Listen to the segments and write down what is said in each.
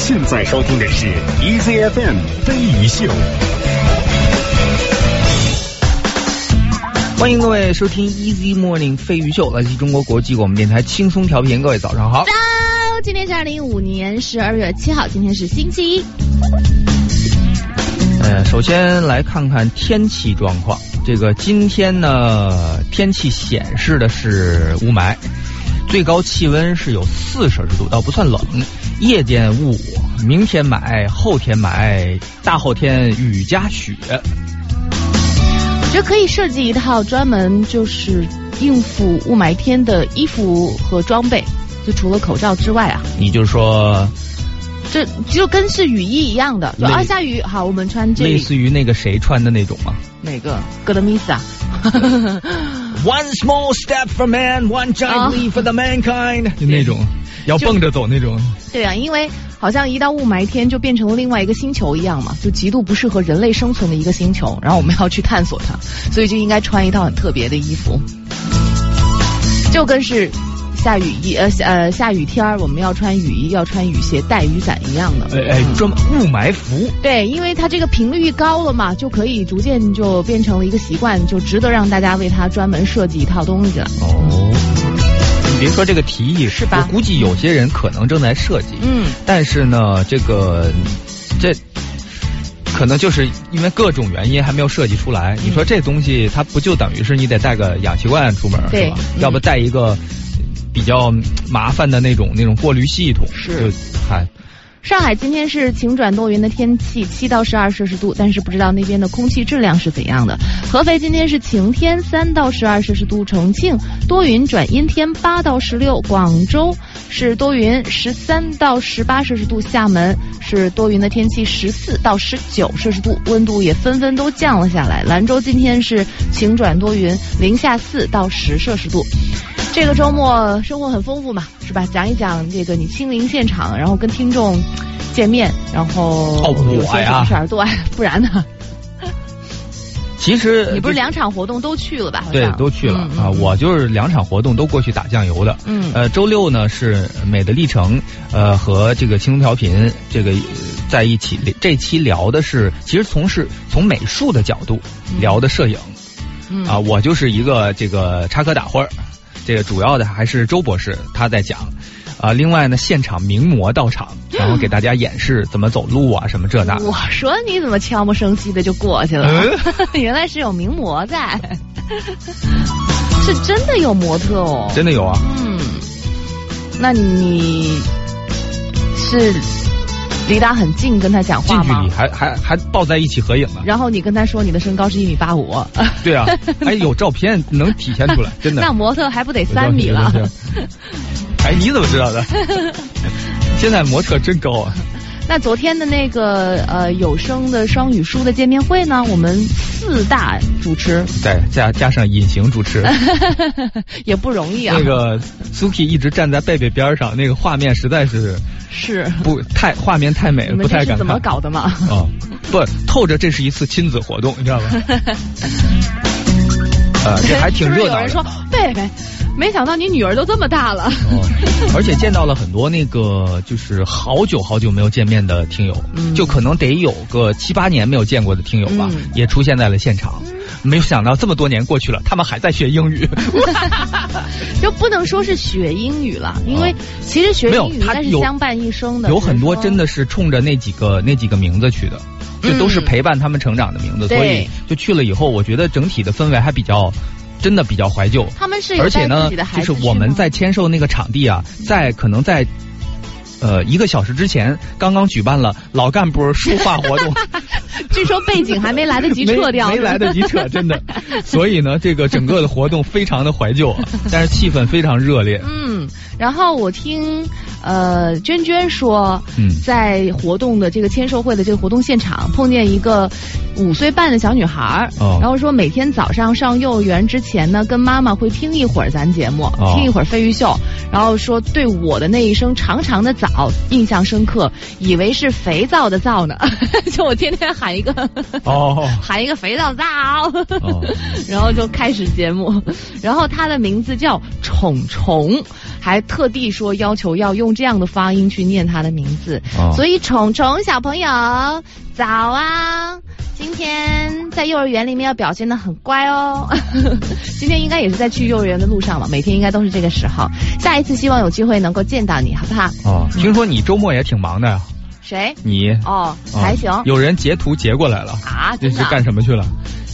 现在收听的是 EZFM 飞鱼秀。欢迎各位收听 Easy Morning 飞鱼秀，来自中国国际广播电台轻松调频。各位早上好。早，今天是二零一五年十二月七号，今天是星期一。呃，首先来看看天气状况。这个今天呢，天气显示的是雾霾，最高气温是有四摄氏度，倒不算冷。夜间雾，明天买，后天买，大后天雨夹雪。我觉得可以设计一套专门就是应付雾霾天的衣服和装备，就除了口罩之外啊。你就说。这就跟是雨衣一样的，就啊下雨好，我们穿这类似于那个谁穿的那种吗？哪个？格德米斯啊？One small step for man, one giant leap for the mankind，就那种要蹦着走那种。对啊，因为好像一到雾霾天就变成了另外一个星球一样嘛，就极度不适合人类生存的一个星球，然后我们要去探索它，所以就应该穿一套很特别的衣服，就跟是。下雨衣呃呃下雨天儿我们要穿雨衣要穿雨鞋带雨伞一样的。哎哎专门雾霾服。对因为它这个频率高了嘛就可以逐渐就变成了一个习惯就值得让大家为它专门设计一套东西了。哦。你别说这个提议是吧？我估计有些人可能正在设计嗯。但是呢这个这可能就是因为各种原因还没有设计出来。你说这东西它不就等于是你得带个氧气罐出门是吧？要不带一个。比较麻烦的那种那种过滤系统是，嗨。上海今天是晴转多云的天气，七到十二摄氏度，但是不知道那边的空气质量是怎样的。合肥今天是晴天，三到十二摄氏度，重庆多云转阴天，八到十六，广州是多云，十三到十八摄氏度，厦门是多云的天气，十四到十九摄氏度，温度也纷纷都降了下来。兰州今天是晴转多云，零下四到十摄氏度。这个周末生活很丰富嘛，是吧？讲一讲这个你亲临现场，然后跟听众见面，然后有些什么事儿，对，不然呢？其实你不是两场活动都去了吧？对，都去了啊！我就是两场活动都过去打酱油的。嗯，呃，周六呢是美的历程，呃，和这个轻松调频这个在一起。这期聊的是，其实从事从美术的角度聊的摄影。嗯啊，我就是一个这个插科打诨。这个主要的还是周博士他在讲，啊，另外呢，现场名模到场，然后给大家演示怎么走路啊，什么这那。我说你怎么悄无声息的就过去了？原来是有名模在，是真的有模特哦，真的有啊。嗯，那你是？离他很近，跟他讲话吗？近距离还还还抱在一起合影呢。然后你跟他说你的身高是一米八五。对啊，还 有照片能体现出来，真的。那模特还不得三米了？哎，你怎么知道的？现在模特真高啊。那昨天的那个呃有声的双语书的见面会呢？我们四大主持，对，加加上隐形主持，也不容易啊。那个 Suki 一直站在贝贝边上，那个画面实在是是不太画面太美了，不太敢看。怎么搞的嘛？啊，不透着这是一次亲子活动，你知道吗？呃，这还挺热闹。有人说贝贝。没想到你女儿都这么大了，而且见到了很多那个就是好久好久没有见面的听友，就可能得有个七八年没有见过的听友吧，也出现在了现场。没有想到这么多年过去了，他们还在学英语，就不能说是学英语了，因为其实学英语它是相伴一生的。有很多真的是冲着那几个那几个名字去的，就都是陪伴他们成长的名字，所以就去了以后，我觉得整体的氛围还比较。真的比较怀旧，他们是而且呢，就是我们在签售那个场地啊，在可能在呃一个小时之前，刚刚举办了老干部书画活动，据说背景还没来得及撤 掉，没来得及撤，真的。所以呢，这个整个的活动非常的怀旧，但是气氛非常热烈。嗯，然后我听。呃，娟娟说，在活动的这个签售会的这个活动现场，碰见一个五岁半的小女孩然后说每天早上上幼儿园之前呢，跟妈妈会听一会儿咱节目，听一会儿飞鱼秀，然后说对我的那一声长长的早印象深刻，以为是肥皂的皂呢，就我天天喊一个哦，喊一个肥皂皂，然后就开始节目，然后他的名字叫宠虫。还特地说要求要用这样的发音去念他的名字。所以虫虫小朋友早啊！今天在幼儿园里面要表现的很乖哦。今天应该也是在去幼儿园的路上了，每天应该都是这个时候。下一次希望有机会能够见到你，好不好？哦，听说你周末也挺忙的呀。谁？你哦，还行。有人截图截过来了啊？这是干什么去了？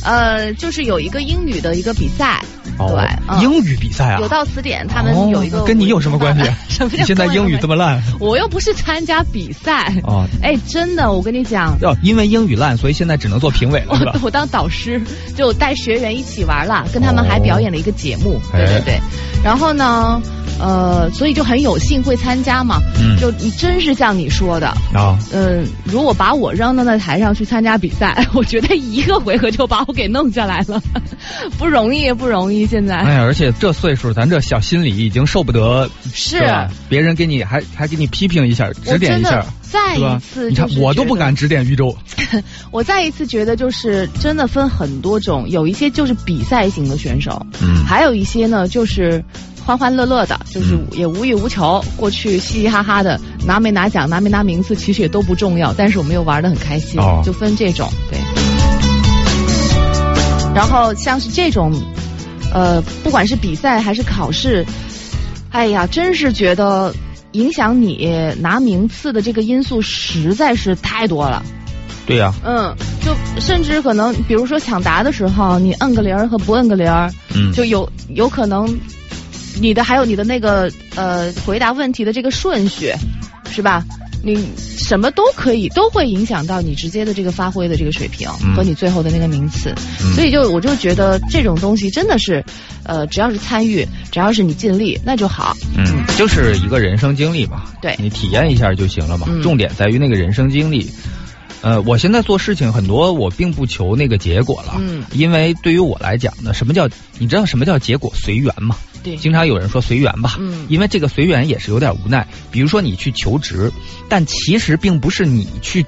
呃，就是有一个英语的一个比赛，对，英语比赛啊。有道词典，他们有一个跟你有什么关系？你现在英语这么烂？我又不是参加比赛哦。哎，真的，我跟你讲，要因为英语烂，所以现在只能做评委了？我当导师，就带学员一起玩了，跟他们还表演了一个节目，对对对。然后呢？呃，所以就很有幸会参加嘛，嗯，就你真是像你说的啊，嗯，如果把我扔到那台上去参加比赛，我觉得一个回合就把我给弄下来了，不容易，不容易。现在，哎呀，而且这岁数，咱这小心里已经受不得，是别人给你还还给你批评一下，指点一下，再一次，你看我都不敢指点玉州，我再一次觉得就是真的分很多种，有一些就是比赛型的选手，嗯，还有一些呢就是。欢欢乐乐的，就是也无欲无求。过去嘻嘻哈哈的，拿没拿奖，拿没拿名次，其实也都不重要。但是我们又玩的很开心，就分这种对。然后像是这种，呃，不管是比赛还是考试，哎呀，真是觉得影响你拿名次的这个因素实在是太多了。对呀。嗯，就甚至可能，比如说抢答的时候，你摁个铃儿和不摁个铃儿，嗯，就有有可能。你的还有你的那个呃回答问题的这个顺序，是吧？你什么都可以，都会影响到你直接的这个发挥的这个水平和你最后的那个名次。所以就我就觉得这种东西真的是，呃，只要是参与，只要是你尽力，那就好。嗯，就是一个人生经历嘛。对，你体验一下就行了嘛。重点在于那个人生经历。呃，我现在做事情很多，我并不求那个结果了。嗯，因为对于我来讲呢，什么叫你知道什么叫结果随缘吗？经常有人说随缘吧，嗯，因为这个随缘也是有点无奈。比如说你去求职，但其实并不是你去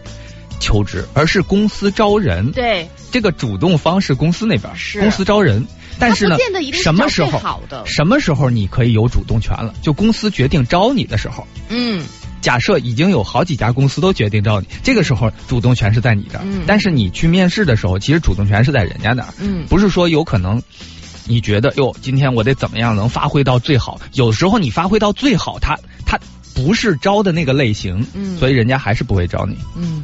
求职，而是公司招人。对，这个主动方是公司那边，是公司招人。但是呢，什么时候什么时候你可以有主动权了？就公司决定招你的时候。嗯，假设已经有好几家公司都决定招你，这个时候主动权是在你这儿。嗯，但是你去面试的时候，其实主动权是在人家那儿。嗯，不是说有可能。你觉得哟，今天我得怎么样能发挥到最好？有时候你发挥到最好，他他不是招的那个类型，嗯，所以人家还是不会招你。嗯，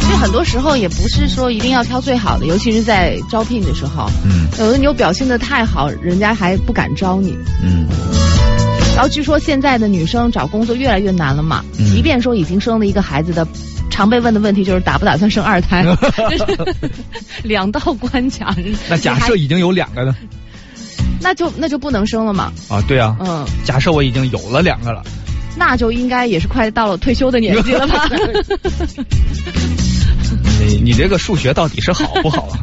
其实很多时候也不是说一定要挑最好的，尤其是在招聘的时候，嗯，有的你又表现的太好，人家还不敢招你。嗯，然后据说现在的女生找工作越来越难了嘛，即便说已经生了一个孩子的。常被问的问题就是打不打算生二胎？两道关卡。那假设已经有两个呢？那就那就不能生了嘛？啊，对啊。嗯。假设我已经有了两个了，那就应该也是快到了退休的年纪了吧？你你这个数学到底是好不好啊？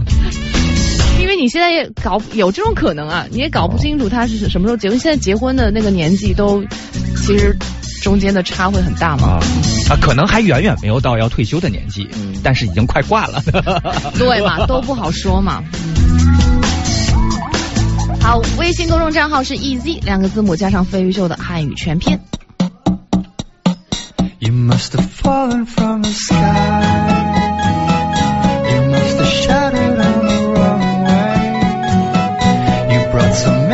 因为你现在也搞有这种可能啊，你也搞不清楚他是什么时候结婚。现在结婚的那个年纪都，其实中间的差会很大嘛。啊，可能还远远没有到要退休的年纪，但是已经快挂了。对嘛，都不好说嘛。好，微信公众账号是 E Z 两个字母加上飞鱼秀的汉语全拼。That's amazing.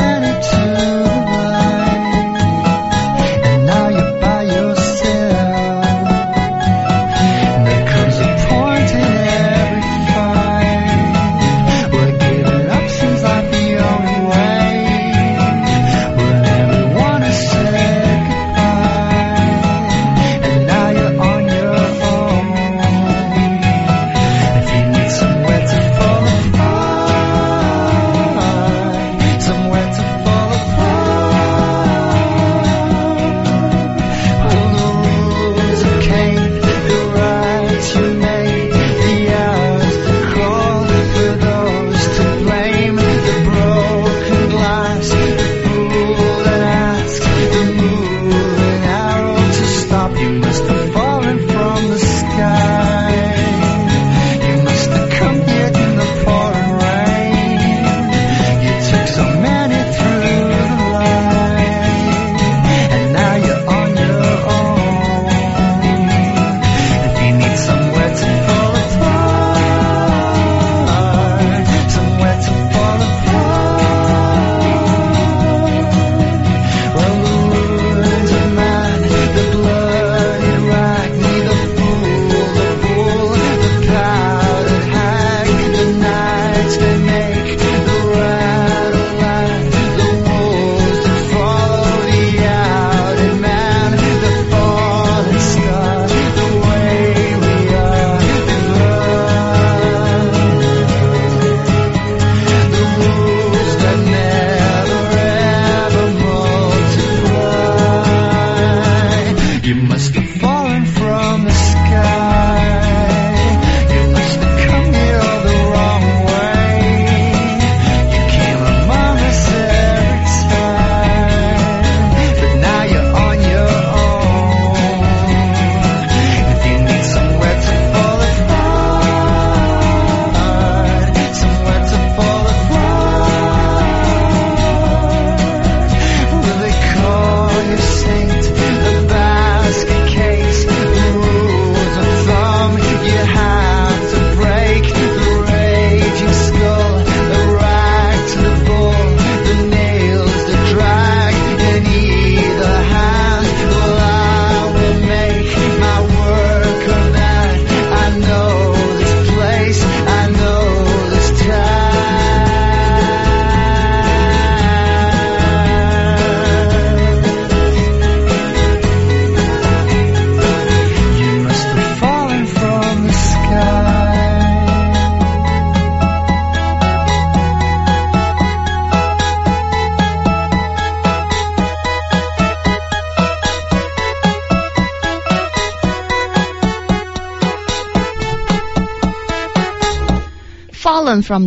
收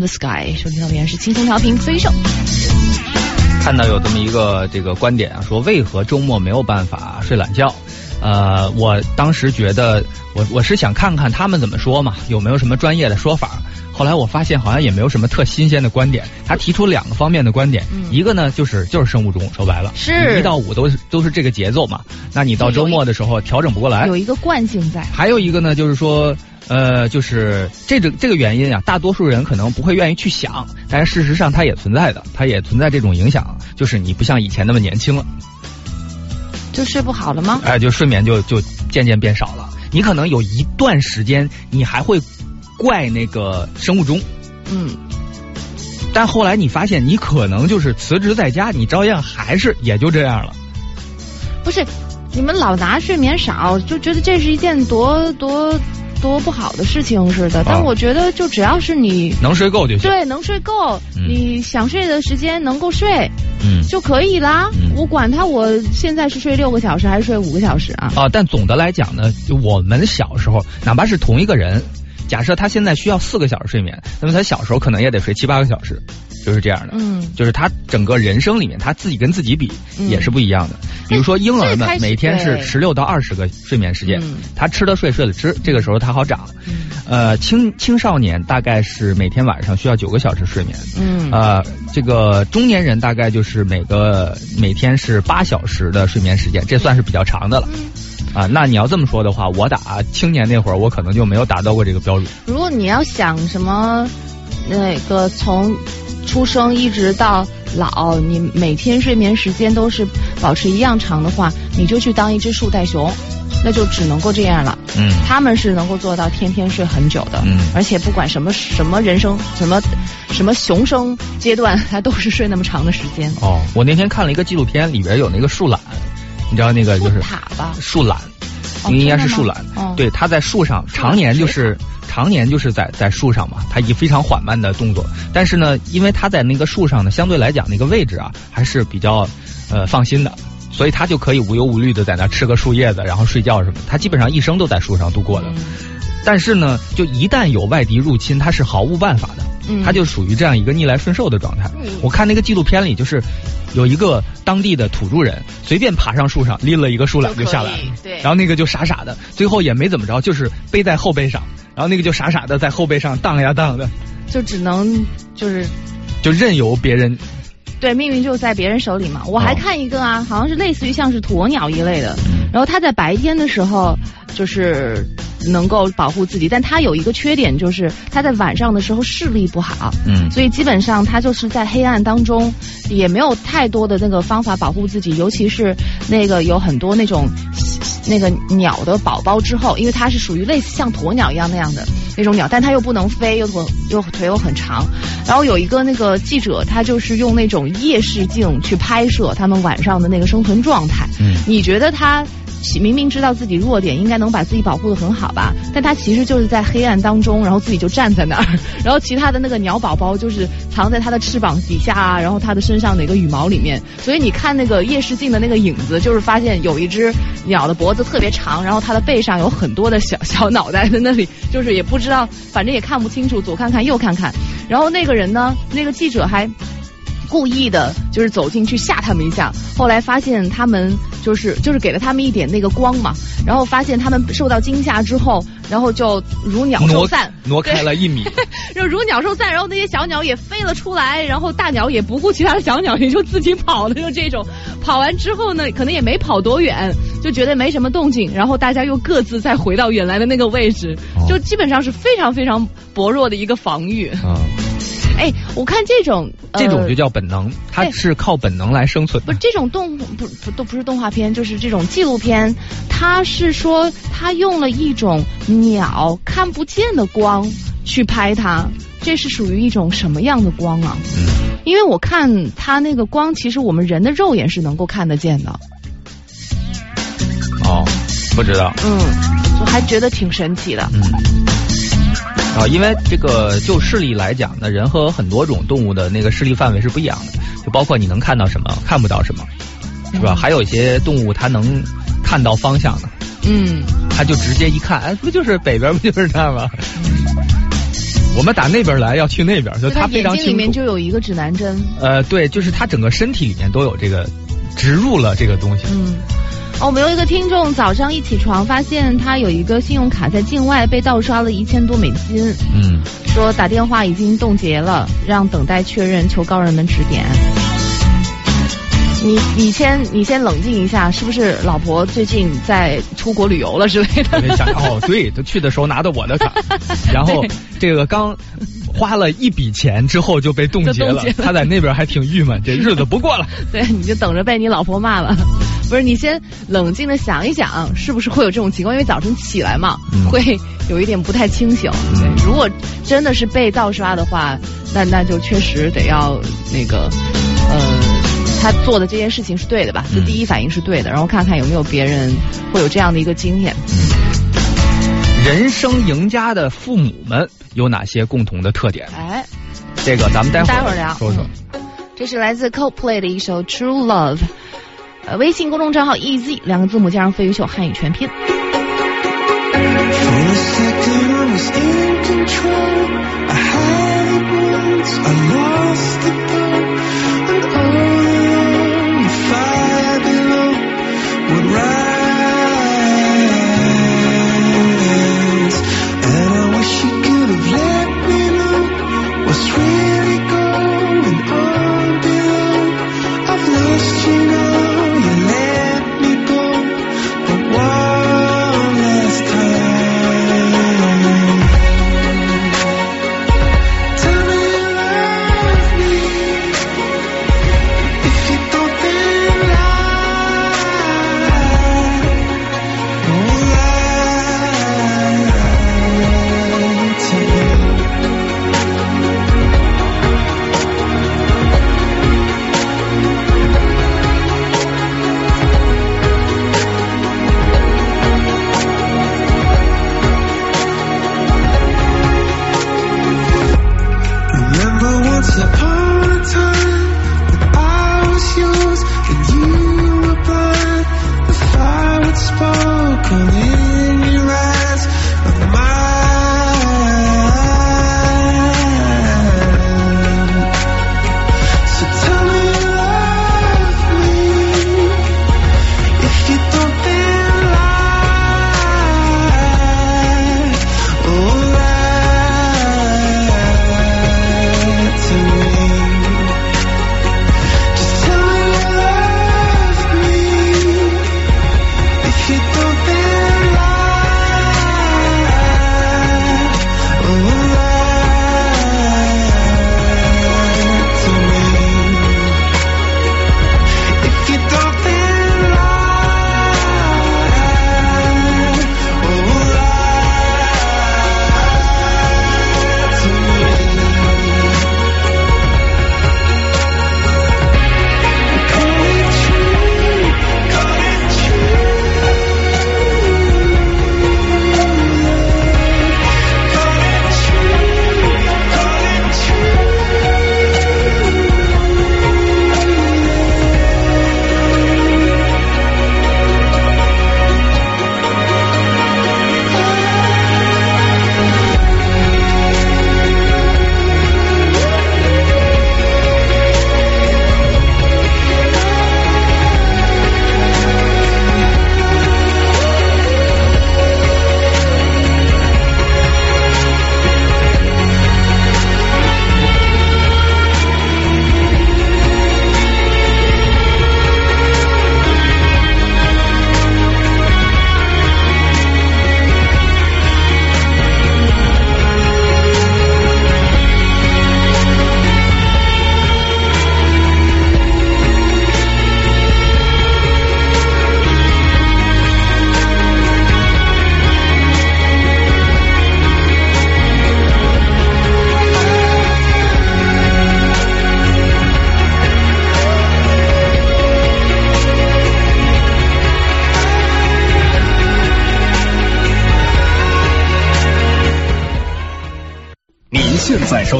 听到的是轻松调频飞兽。看到有这么一个这个观点啊，说为何周末没有办法睡懒觉？呃，我当时觉得，我我是想看看他们怎么说嘛，有没有什么专业的说法？后来我发现好像也没有什么特新鲜的观点。他提出两个方面的观点，一个呢就是就是生物钟，说白了，是一到五都是都是这个节奏嘛。那你到周末的时候调整不过来，有一个惯性在。还有一个呢就是说。呃，就是这个这个原因啊，大多数人可能不会愿意去想，但是事实上它也存在的，它也存在这种影响，就是你不像以前那么年轻了，就睡不好了吗？哎，就睡眠就就渐渐变少了。你可能有一段时间你还会怪那个生物钟，嗯，但后来你发现你可能就是辞职在家，你照样还是也就这样了。不是，你们老拿睡眠少就觉得这是一件多多。多不好的事情似的，但我觉得就只要是你能睡够就行，对，能睡够，你想睡的时间能够睡，嗯，就可以啦。我管他，我现在是睡六个小时还是睡五个小时啊？啊，但总的来讲呢，就我们小时候，哪怕是同一个人，假设他现在需要四个小时睡眠，那么他小时候可能也得睡七八个小时。就是这样的，嗯，就是他整个人生里面，他自己跟自己比也是不一样的。比如说婴儿们每天是十六到二十个睡眠时间，他吃了睡，睡了吃，这个时候他好长。呃，青青少年大概是每天晚上需要九个小时睡眠，嗯，呃，这个中年人大概就是每个每天是八小时的睡眠时间，这算是比较长的了。啊，那你要这么说的话，我打青年那会儿，我可能就没有达到过这个标准。如果你要想什么那个从。出生一直到老，你每天睡眠时间都是保持一样长的话，你就去当一只树袋熊，那就只能够这样了。嗯，他们是能够做到天天睡很久的。嗯，而且不管什么什么人生什么什么雄生阶段，他都是睡那么长的时间。哦，我那天看了一个纪录片，里边有那个树懒，你知道那个就是塔吧？树懒，应该是树懒。对，它在树上常年就是。常年就是在在树上嘛，它以非常缓慢的动作，但是呢，因为它在那个树上呢，相对来讲那个位置啊还是比较呃放心的，所以它就可以无忧无虑的在那吃个树叶子，然后睡觉什么。它基本上一生都在树上度过的。但是呢，就一旦有外敌入侵，它是毫无办法的。它就属于这样一个逆来顺受的状态。我看那个纪录片里，就是有一个当地的土著人，随便爬上树上拎了一个树懒就下来，对，然后那个就傻傻的，最后也没怎么着，就是背在后背上。然后那个就傻傻的在后背上荡呀荡的，就只能就是就任由别人，对命运就在别人手里嘛。我还看一个啊，好像是类似于像是鸵鸟一类的，然后它在白天的时候就是能够保护自己，但它有一个缺点就是它在晚上的时候视力不好，嗯，所以基本上它就是在黑暗当中也没有太多的那个方法保护自己，尤其是那个有很多那种。那个鸟的宝宝之后，因为它是属于类似像鸵鸟一样那样的那种鸟，但它又不能飞，又腿又腿又很长，然后有一个那个记者，他就是用那种夜视镜去拍摄他们晚上的那个生存状态。嗯，你觉得他？明明知道自己弱点，应该能把自己保护的很好吧？但他其实就是在黑暗当中，然后自己就站在那儿，然后其他的那个鸟宝宝就是藏在他的翅膀底下啊，然后他的身上哪个羽毛里面。所以你看那个夜视镜的那个影子，就是发现有一只鸟的脖子特别长，然后它的背上有很多的小 小脑袋在那里，就是也不知道，反正也看不清楚，左看看右看看。然后那个人呢，那个记者还。故意的，就是走进去吓他们一下。后来发现他们就是就是给了他们一点那个光嘛，然后发现他们受到惊吓之后，然后就如鸟兽散，挪开了一米，就 如鸟兽散。然后那些小鸟也飞了出来，然后大鸟也不顾其他的小鸟，也就自己跑了。就这种跑完之后呢，可能也没跑多远，就觉得没什么动静，然后大家又各自再回到原来的那个位置，就基本上是非常非常薄弱的一个防御。哎，我看这种这种就叫本能，它是靠本能来生存。不是这种动不不都不是动画片，就是这种纪录片。它是说它用了一种鸟看不见的光去拍它，这是属于一种什么样的光啊？嗯，因为我看它那个光，其实我们人的肉眼是能够看得见的。哦，不知道。嗯，我还觉得挺神奇的。嗯。啊，因为这个就视力来讲呢，人和很多种动物的那个视力范围是不一样的，就包括你能看到什么，看不到什么，是吧？还有一些动物它能看到方向的，嗯，它就直接一看，哎，不就是北边不就是那吗？我们打那边来要去那边，就它非常清楚。里面就有一个指南针。呃，对，就是它整个身体里面都有这个植入了这个东西。嗯。哦，我们有一个听众早上一起床，发现他有一个信用卡在境外被盗刷了一千多美金。嗯，说打电话已经冻结了，让等待确认，求高人们指点。你你先你先冷静一下，是不是老婆最近在出国旅游了之类的？想哦，对，他去的时候拿的我的卡，然后这个刚花了一笔钱之后就被冻结了，他在那边还挺郁闷，这日子不过了。对，你就等着被你老婆骂了。不是，你先冷静的想一想，是不是会有这种情况？因为早晨起来嘛，会有一点不太清醒。如果真的是被盗刷的话，那那就确实得要那个，呃，他做的这件事情是对的吧？就第一反应是对的，然后看看有没有别人会有这样的一个经验。人生赢家的父母们有哪些共同的特点？哎，这个咱们待会儿待会儿聊说说。这是来自 Coldplay 的一首 True Love。微信公众账号一 z 两个字母加上飞鱼秀汉语全拼。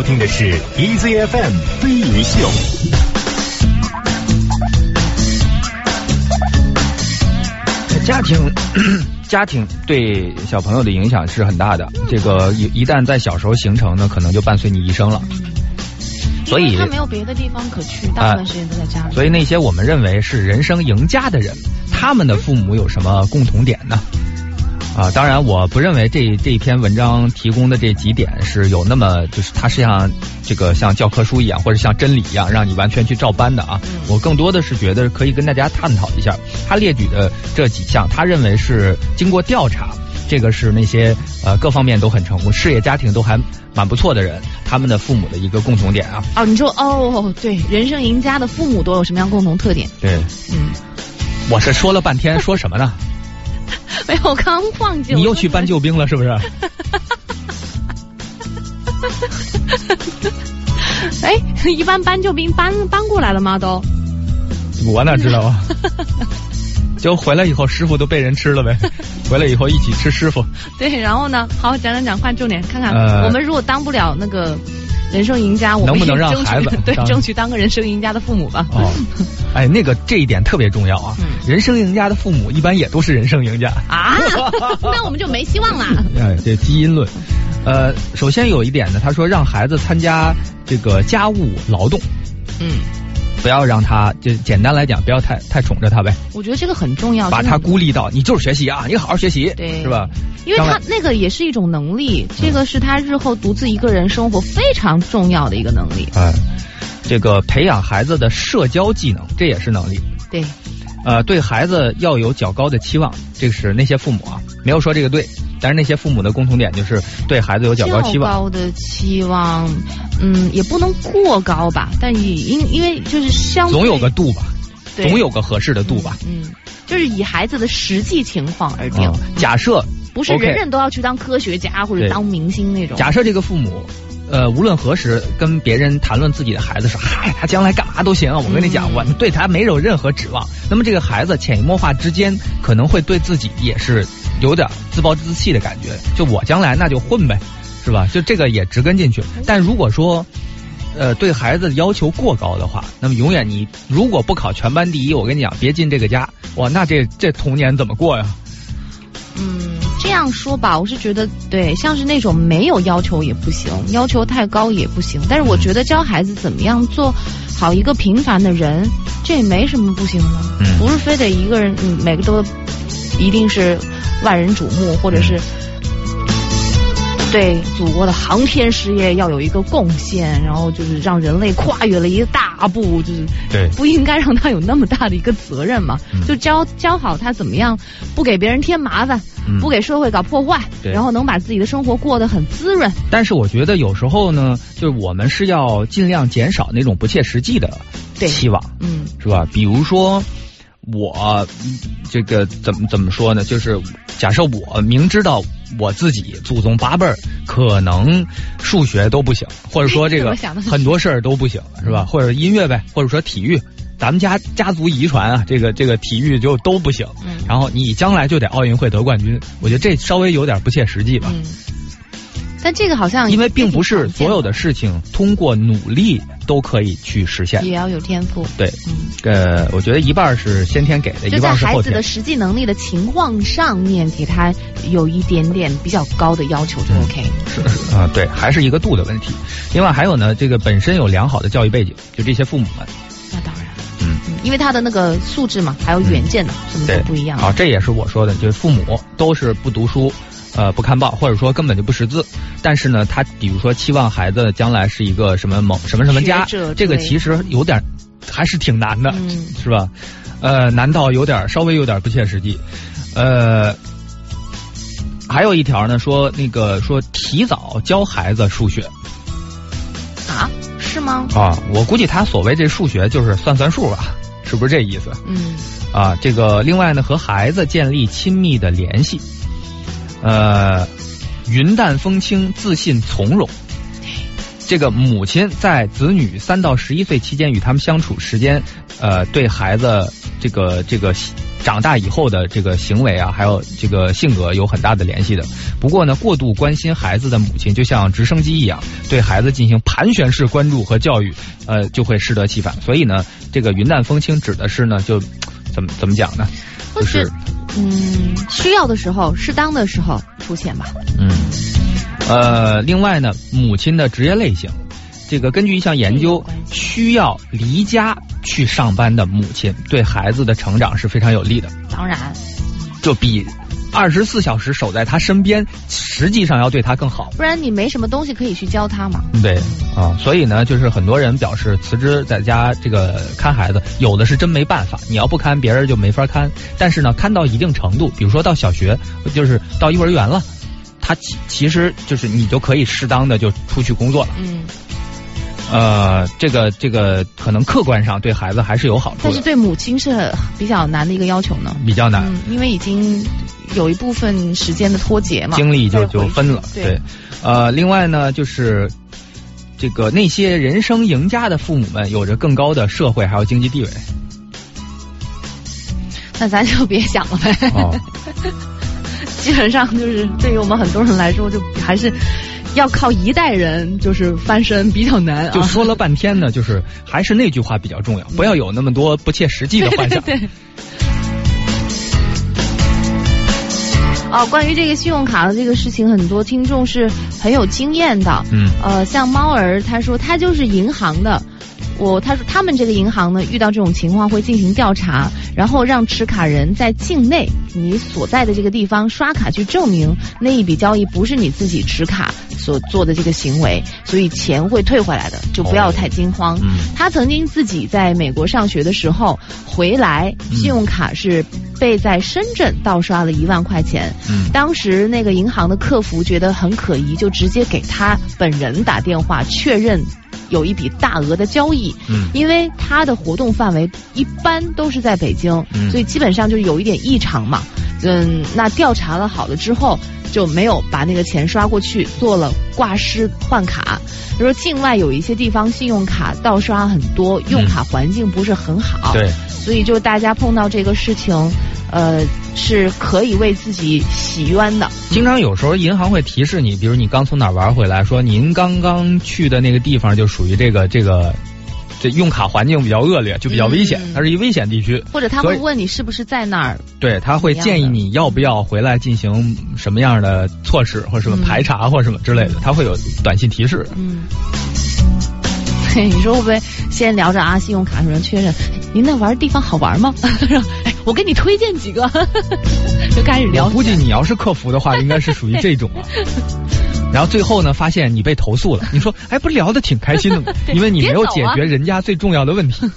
收听的是 EZFM 飞鱼秀。家庭，家庭对小朋友的影响是很大的。这个一一旦在小时候形成呢，可能就伴随你一生了。所以他没有别的地方可去，大部分时间都在家里。所以那些我们认为是人生赢家的人，他们的父母有什么共同点呢？啊，当然，我不认为这这一篇文章提供的这几点是有那么就是它是像这个像教科书一样，或者像真理一样，让你完全去照搬的啊。我更多的是觉得可以跟大家探讨一下，他列举的这几项，他认为是经过调查，这个是那些呃各方面都很成功，事业家庭都还蛮不错的人，他们的父母的一个共同点啊。哦，你说哦，对，人生赢家的父母都有什么样共同特点？对，嗯，我是说了半天，说什么呢？没有，我刚忘记了。你又去搬救兵了，是不是？哎，一般搬救兵搬搬过来了吗？都？我哪知道啊？就回来以后，师傅都被人吃了呗。回来以后一起吃师傅。对，然后呢？好，讲讲讲，换重点，看看我们如果当不了那个。人生赢家，我们能不能让孩子 对争取当个人生赢家的父母吧？哦，哎，那个这一点特别重要啊！人生赢家的父母一般也都是人生赢家啊，那我们就没希望了。哎，这基因论，呃，首先有一点呢，他说让孩子参加这个家务劳动，嗯。不要让他，就简单来讲，不要太太宠着他呗。我觉得这个很重要，把他孤立到你就是学习啊，你好好学习，对，是吧？因为他那个也是一种能力，这个是他日后独自一个人生活非常重要的一个能力。哎，这个培养孩子的社交技能，这也是能力。对，呃，对孩子要有较高的期望，这是那些父母啊，没有说这个对。但是那些父母的共同点就是对孩子有较高期望。高的期望，嗯，也不能过高吧，但也因因为就是相总有个度吧，总有个合适的度吧。嗯，就是以孩子的实际情况而定。假设不是人人都要去当科学家或者当明星那种。假设这个父母，呃，无论何时跟别人谈论自己的孩子说，嗨，他将来干嘛都行。我跟你讲，我对他没有任何指望。那么这个孩子潜移默化之间，可能会对自己也是。有点自暴自弃的感觉，就我将来那就混呗，是吧？就这个也植根进去。但如果说，呃，对孩子要求过高的话，那么永远你如果不考全班第一，我跟你讲，别进这个家，哇，那这这童年怎么过呀？嗯，这样说吧，我是觉得对，像是那种没有要求也不行，要求太高也不行。但是我觉得教孩子怎么样做好一个平凡的人，这也没什么不行的，不是非得一个人，嗯，每个都一定是。万人瞩目，或者是对祖国的航天事业要有一个贡献，然后就是让人类跨越了一大步，就是对不应该让他有那么大的一个责任嘛？就教教好他怎么样不给别人添麻烦，不给社会搞破坏，然后能把自己的生活过得很滋润。但是我觉得有时候呢，就是我们是要尽量减少那种不切实际的期望，嗯，是吧？比如说。我这个怎么怎么说呢？就是假设我明知道我自己祖宗八辈儿可能数学都不行，或者说这个 很多事儿都不行，是吧？或者音乐呗，或者说体育，咱们家家族遗传啊，这个这个体育就都不行。然后你将来就得奥运会得冠军，我觉得这稍微有点不切实际吧。但这个好像因为并不是所有的事情通过努力都可以去实现，也要有天赋。对，呃，我觉得一半是先天给的，一半是后天。孩子的实际能力的情况上面，给他有一点点比较高的要求就 OK。是啊，对，还是一个度的问题。另外还有呢，这个本身有良好的教育背景，就这些父母们。那当然，嗯，因为他的那个素质嘛，还有远见呢，什么都不一样。啊，这也是我说的，就是父母都是不读书。呃，不看报，或者说根本就不识字，但是呢，他比如说期望孩子将来是一个什么某什么什么家，这个其实有点还是挺难的，是吧？呃，难道有点稍微有点不切实际？呃，还有一条呢，说那个说提早教孩子数学啊？是吗？啊，我估计他所谓这数学就是算算数吧，是不是这意思？嗯。啊，这个另外呢，和孩子建立亲密的联系。呃，云淡风轻、自信从容。这个母亲在子女三到十一岁期间与他们相处时间，呃，对孩子这个这个长大以后的这个行为啊，还有这个性格有很大的联系的。不过呢，过度关心孩子的母亲，就像直升机一样，对孩子进行盘旋式关注和教育，呃，就会适得其反。所以呢，这个云淡风轻指的是呢，就怎么怎么讲呢？就是嗯，需要的时候，适当的时候出现吧。嗯，呃，另外呢，母亲的职业类型。这个根据一项研究，需要离家去上班的母亲对孩子的成长是非常有利的。当然，就比二十四小时守在他身边，实际上要对他更好。不然你没什么东西可以去教他嘛。对啊，所以呢，就是很多人表示辞职在家这个看孩子，有的是真没办法。你要不看，别人就没法看。但是呢，看到一定程度，比如说到小学，就是到幼儿园了，他其其实就是你就可以适当的就出去工作了。嗯。呃，这个这个可能客观上对孩子还是有好处，但是对母亲是比较难的一个要求呢。比较难，因为已经有一部分时间的脱节嘛，精力就就分了。对，呃，另外呢，就是这个那些人生赢家的父母们，有着更高的社会还有经济地位。那咱就别想了呗。基本上就是对于我们很多人来说，就还是。要靠一代人就是翻身比较难啊！就说了半天呢，就是还是那句话比较重要，不要有那么多不切实际的幻想。对。哦，关于这个信用卡的这个事情，很多听众是很有经验的。嗯。呃，像猫儿他说他就是银行的。我他说他们这个银行呢，遇到这种情况会进行调查，然后让持卡人在境内你所在的这个地方刷卡去证明那一笔交易不是你自己持卡所做的这个行为，所以钱会退回来的，就不要太惊慌。他曾经自己在美国上学的时候回来，信用卡是被在深圳盗刷了一万块钱。嗯当时那个银行的客服觉得很可疑，就直接给他本人打电话确认。有一笔大额的交易，嗯，因为他的活动范围一般都是在北京，嗯，所以基本上就有一点异常嘛，嗯，那调查了好了之后，就没有把那个钱刷过去，做了挂失换卡。就说境外有一些地方信用卡盗刷很多，用卡环境不是很好，对，所以就大家碰到这个事情。呃，是可以为自己洗冤的。经常有时候银行会提示你，比如你刚从哪儿玩回来，说您刚刚去的那个地方就属于这个这个，这用卡环境比较恶劣，就比较危险，它是一危险地区。或者他会问你是不是在那儿？对他会建议你要不要回来进行什么样的措施，或者什么排查或者什么之类的，他会有短信提示。嗯。你说会不会先聊着啊？信用卡什么确认，您那玩地方好玩吗？哎，我给你推荐几个，就开始聊。估计你要是客服的话，应该是属于这种啊。然后最后呢，发现你被投诉了。你说，哎，不聊的挺开心的吗？因为你没有解决人家最重要的问题。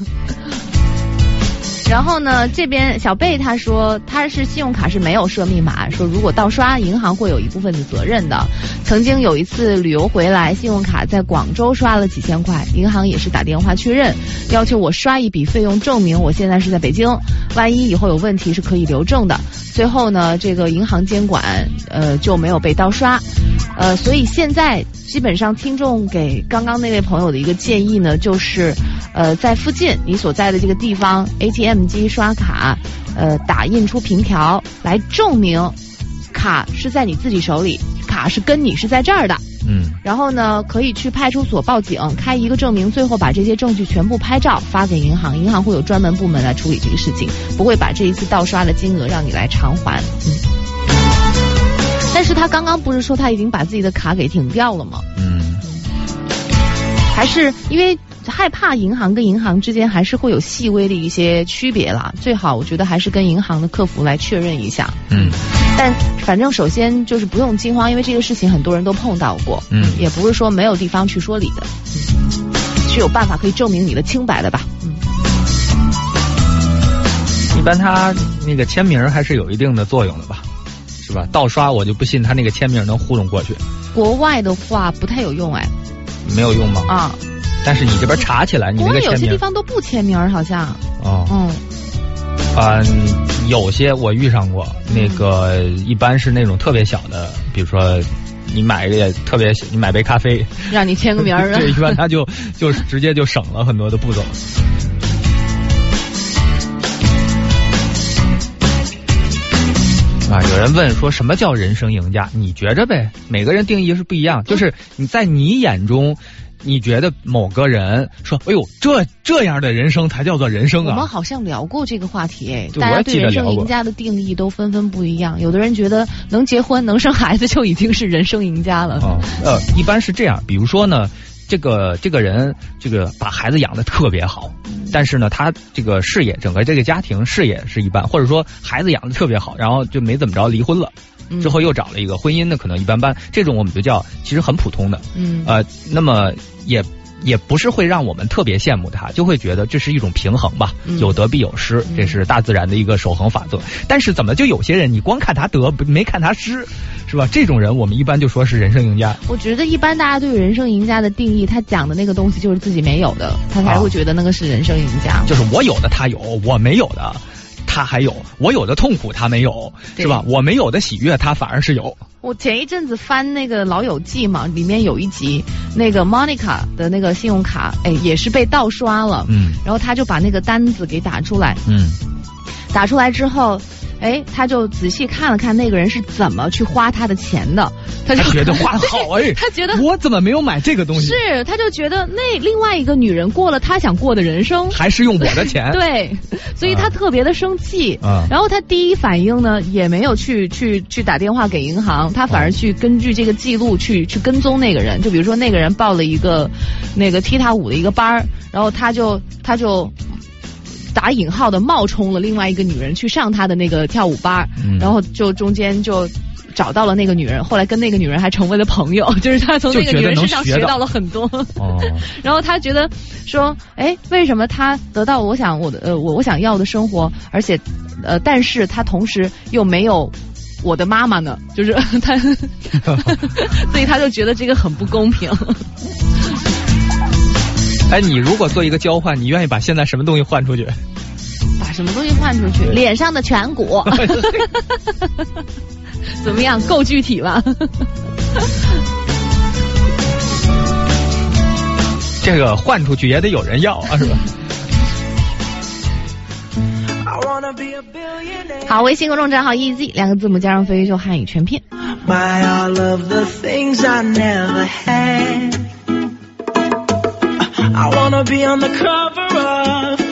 然后呢，这边小贝他说他是信用卡是没有设密码，说如果盗刷，银行会有一部分的责任的。曾经有一次旅游回来，信用卡在广州刷了几千块，银行也是打电话确认，要求我刷一笔费用证明我现在是在北京，万一以后有问题是可以留证的。最后呢，这个银行监管呃就没有被盗刷，呃，所以现在基本上听众给刚刚那位朋友的一个建议呢，就是呃在附近你所在的这个地方 ATM。机刷卡，呃，打印出凭条来证明卡是在你自己手里，卡是跟你是在这儿的。嗯，然后呢，可以去派出所报警，开一个证明，最后把这些证据全部拍照发给银行，银行会有专门部门来处理这个事情，不会把这一次盗刷的金额让你来偿还。嗯，但是他刚刚不是说他已经把自己的卡给停掉了吗？嗯，还是因为。害怕银行跟银行之间还是会有细微的一些区别啦，最好我觉得还是跟银行的客服来确认一下。嗯，但反正首先就是不用惊慌，因为这个事情很多人都碰到过。嗯，也不是说没有地方去说理的，是有办法可以证明你的清白的吧？嗯，一般他那个签名还是有一定的作用的吧？是吧？盗刷我就不信他那个签名能糊弄过去。国外的话不太有用哎。没有用吗？啊。但是你这边查起来，你那个签名，有些地方都不签名，好像。哦。嗯。嗯，有些我遇上过，那个一般是那种特别小的，比如说你买个特别，你买杯咖啡，让你签个名儿。对，一般他就就直接就省了很多的步骤。啊，有人问说什么叫人生赢家？你觉着呗？每个人定义是不一样，就是你在你眼中。你觉得某个人说：“哎呦，这这样的人生才叫做人生啊！”我们好像聊过这个话题，哎，大家对人生赢家的定义都纷纷不一样。有的人觉得能结婚、能生孩子就已经是人生赢家了。啊，呃，一般是这样。比如说呢，这个这个人，这个把孩子养的特别好，但是呢，他这个事业，整个这个家庭事业是一般，或者说孩子养的特别好，然后就没怎么着离婚了。之后又找了一个婚姻呢，可能一般般，这种我们就叫其实很普通的，嗯，呃，那么也也不是会让我们特别羡慕他，就会觉得这是一种平衡吧，有得必有失，这是大自然的一个守恒法则。但是怎么就有些人你光看他得，没看他失，是吧？这种人我们一般就说是人生赢家。我觉得一般大家对人生赢家的定义，他讲的那个东西就是自己没有的，他才会觉得那个是人生赢家。就是我有的他有，我没有的。他还有我有的痛苦，他没有，是吧？我没有的喜悦，他反而是有。我前一阵子翻那个《老友记》嘛，里面有一集，那个 Monica 的那个信用卡，哎，也是被盗刷了。嗯。然后他就把那个单子给打出来。嗯。打出来之后。哎，他就仔细看了看那个人是怎么去花他的钱的，他就觉得花的好哎，他觉得我怎么没有买这个东西？是，他就觉得那另外一个女人过了他想过的人生，还是用我的钱？对，所以他特别的生气。嗯，然后他第一反应呢，也没有去去去打电话给银行，他反而去根据这个记录去去跟踪那个人。就比如说那个人报了一个那个踢踏舞的一个班儿，然后他就他就。打引号的冒充了另外一个女人去上他的那个跳舞班，然后就中间就找到了那个女人，后来跟那个女人还成为了朋友，就是他从那个女人身上学到了很多。然后他觉得说，哎，为什么他得到我想我的呃我我想要的生活，而且呃但是他同时又没有我的妈妈呢？就是他，所以他就觉得这个很不公平。哎，你如果做一个交换，你愿意把现在什么东西换出去？把什么东西换出去？脸上的颧骨。怎么样？够具体吧？这个换出去也得有人要啊，是吧？好，微信公众账号 EZ 两个字母加上飞鱼秀汉语全拼。I wanna be on the cover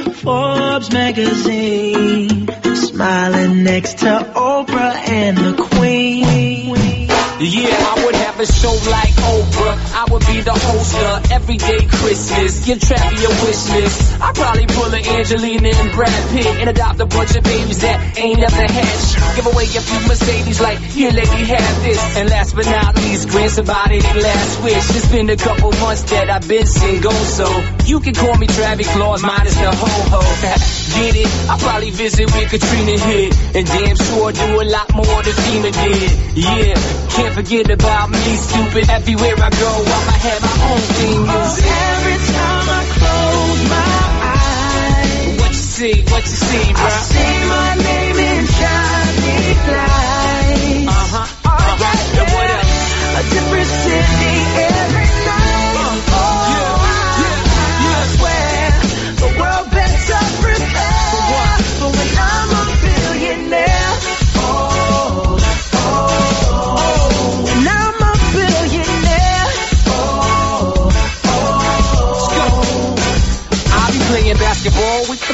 of Forbes magazine, smiling next to Oprah and the Queen. Yeah, I would a show like Oprah. I would be the host of Everyday Christmas. Give Travi a wish list. I'd probably pull an Angelina and Brad Pitt and adopt a bunch of babies that ain't never had. Give away a few Mercedes like, here lady, have this. And last but not least, grant somebody their last wish. It's been a couple months that I've been single, so you can call me Travis Claus minus the ho-ho. Get it? I'll probably visit with Katrina here. And damn sure do a lot more than FEMA did. Yeah, can't forget about me, stupid. Everywhere I go, I'ma have my own theme music. Oh, every time I close my eyes, what you see, what you see, bro? I see my name in shining lights. Uh huh. Uh huh. Yeah. what else? A different city basketball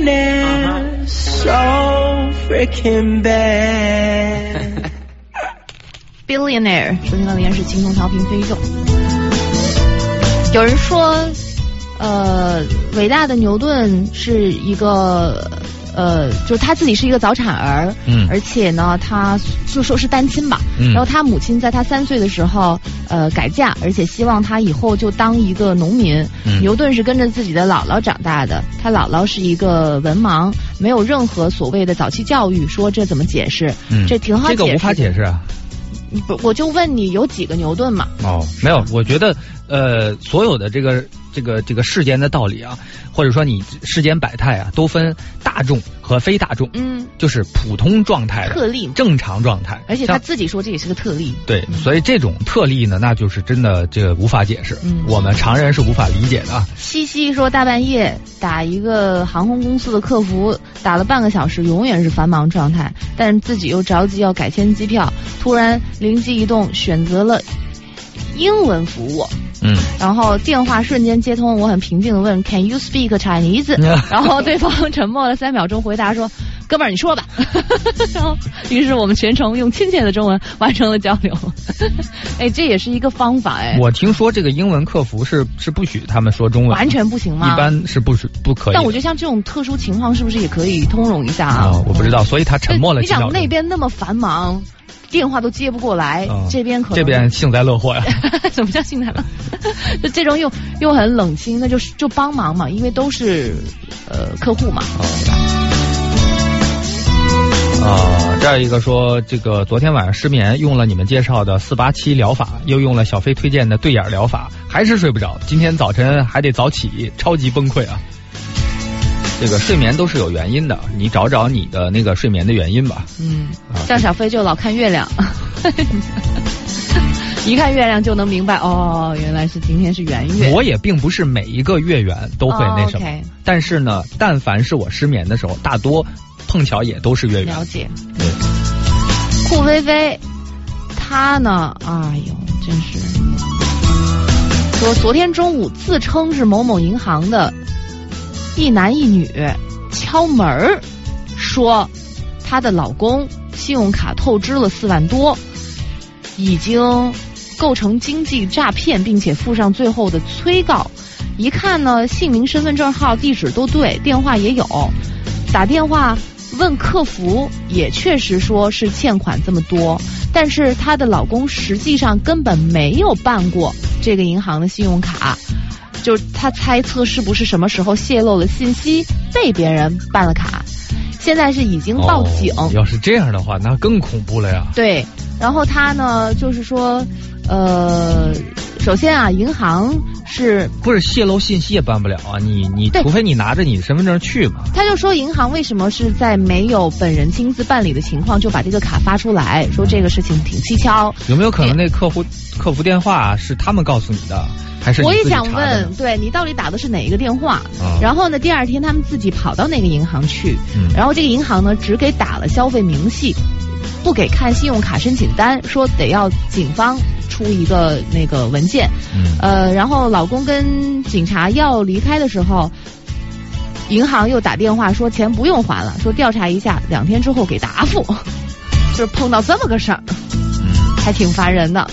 Billionaire so freaking bad. Billionaire，收听到的依然是轻松调频飞宇宙。有人说，呃，伟大的牛顿是一个。呃，就他自己是一个早产儿，嗯，而且呢，他就说是单亲吧，嗯，然后他母亲在他三岁的时候，呃，改嫁，而且希望他以后就当一个农民。牛顿是跟着自己的姥姥长大的，他姥姥是一个文盲，没有任何所谓的早期教育，说这怎么解释？嗯，这挺好解释。这个无法解释啊。不，我就问你，有几个牛顿嘛？哦，没有，我觉得，呃，所有的这个。这个这个世间的道理啊，或者说你世间百态啊，都分大众和非大众。嗯，就是普通状态、特例、正常状态。而且他自己说这也是个特例。对，所以这种特例呢，那就是真的这个无法解释，我们常人是无法理解的。西西说，大半夜打一个航空公司的客服，打了半个小时，永远是繁忙状态，但是自己又着急要改签机票，突然灵机一动，选择了英文服务。嗯，然后电话瞬间接通，我很平静的问，Can you speak Chinese？然后对方沉默了三秒钟，回答说，哥们儿你说吧。然后，于是我们全程用亲切的中文完成了交流。哎，这也是一个方法哎。我听说这个英文客服是是不许他们说中文，完全不行吗？一般是不不可以。但我觉得像这种特殊情况，是不是也可以通融一下啊？我不知道，所以他沉默了。你想那边那么繁忙。电话都接不过来，这边可这边幸灾乐祸呀？怎么叫幸灾乐？就这种又又很冷清，那就就帮忙嘛，因为都是呃客户嘛。啊，这样一个说，这个昨天晚上失眠，用了你们介绍的四八七疗法，又用了小飞推荐的对眼疗法，还是睡不着。今天早晨还得早起，超级崩溃啊！这个睡眠都是有原因的，你找找你的那个睡眠的原因吧。嗯，像小飞就老看月亮，一看月亮就能明白哦，原来是今天是圆月。我也并不是每一个月圆都会那什么，但是呢，但凡是我失眠的时候，大多碰巧也都是月圆。了解。对。酷飞飞，他呢？哎呦，真是说昨天中午自称是某某银行的。一男一女敲门儿，说她的老公信用卡透支了四万多，已经构成经济诈骗，并且附上最后的催告。一看呢，姓名、身份证号、地址都对，电话也有，打电话问客服，也确实说是欠款这么多，但是她的老公实际上根本没有办过这个银行的信用卡。就是他猜测是不是什么时候泄露了信息被别人办了卡，现在是已经报警。要是这样的话，那更恐怖了呀。对，然后他呢，就是说，呃，首先啊，银行是不是泄露信息也办不了啊？你你除非你拿着你的身份证去嘛。他就说，银行为什么是在没有本人亲自办理的情况就把这个卡发出来，说这个事情挺蹊跷。有没有可能那客户客服电话是他们告诉你的？还是我也想问，对你到底打的是哪一个电话？然后呢，第二天他们自己跑到那个银行去，然后这个银行呢只给打了消费明细，不给看信用卡申请单，说得要警方出一个那个文件。呃，然后老公跟警察要离开的时候，银行又打电话说钱不用还了，说调查一下，两天之后给答复。就是碰到这么个事儿，还挺烦人的。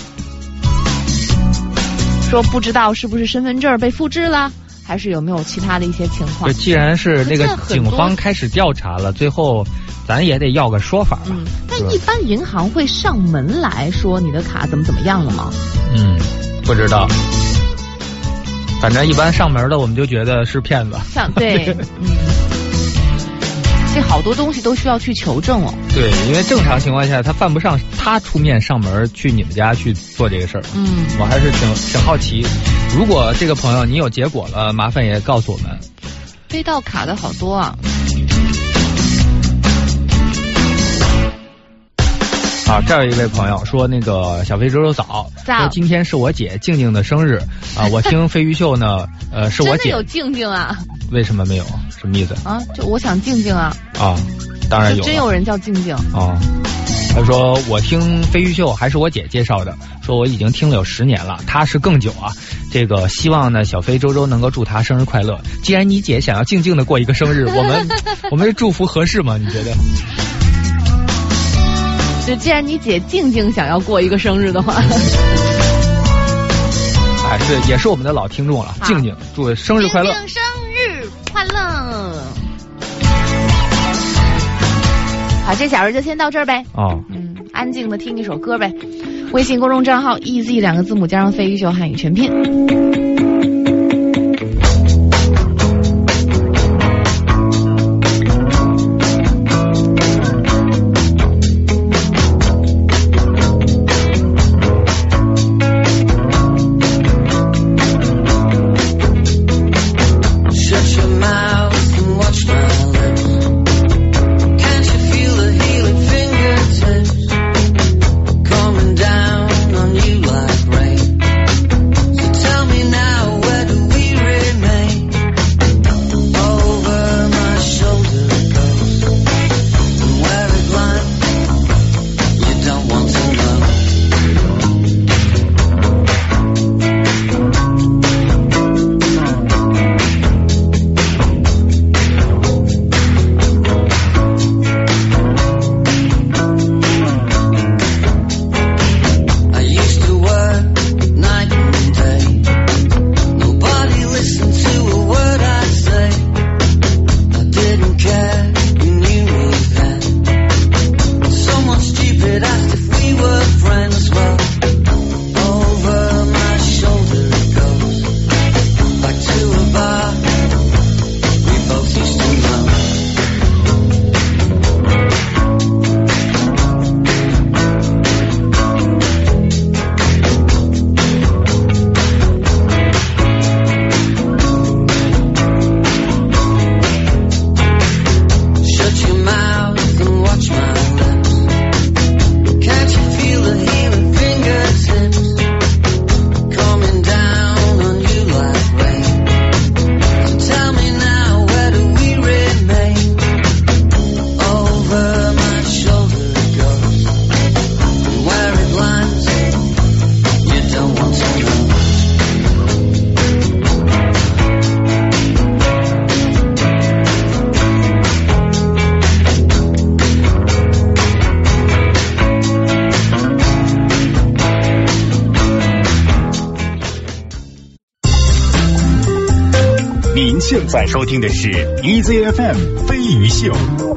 说不知道是不是身份证被复制了，还是有没有其他的一些情况？既然是那个警方开始调查了，最后咱也得要个说法吧。但一般银行会上门来说你的卡怎么怎么样了吗？嗯，不知道。反正一般上门的，我们就觉得是骗子。像对，嗯。这好多东西都需要去求证哦。对，因为正常情况下他犯不上他出面上门去你们家去做这个事儿。嗯，我还是挺挺好奇，如果这个朋友你有结果了，麻烦也告诉我们。被盗卡的好多啊。好，这儿有一位朋友说，那个小飞周周早，说今天是我姐静静的生日 啊，我听飞鱼秀呢，呃，是我姐有静静啊。为什么没有？什么意思？啊，就我想静静啊。啊，当然有。真有人叫静静。啊。他说我听飞鱼秀还是我姐介绍的，说我已经听了有十年了，她是更久啊。这个希望呢，小飞周周能够祝她生日快乐。既然你姐想要静静的过一个生日，我们 我们这祝福合适吗？你觉得？就既然你姐静静想要过一个生日的话，哎，是也是我们的老听众了。静静，祝生日快乐！生日快乐！好，这小时就先到这儿呗。哦，嗯，安静的听一首歌呗。微信公众账号 “ez” 两个字母加上“飞鱼秀”汉语全拼。在收听的是 EZFM 飞鱼秀。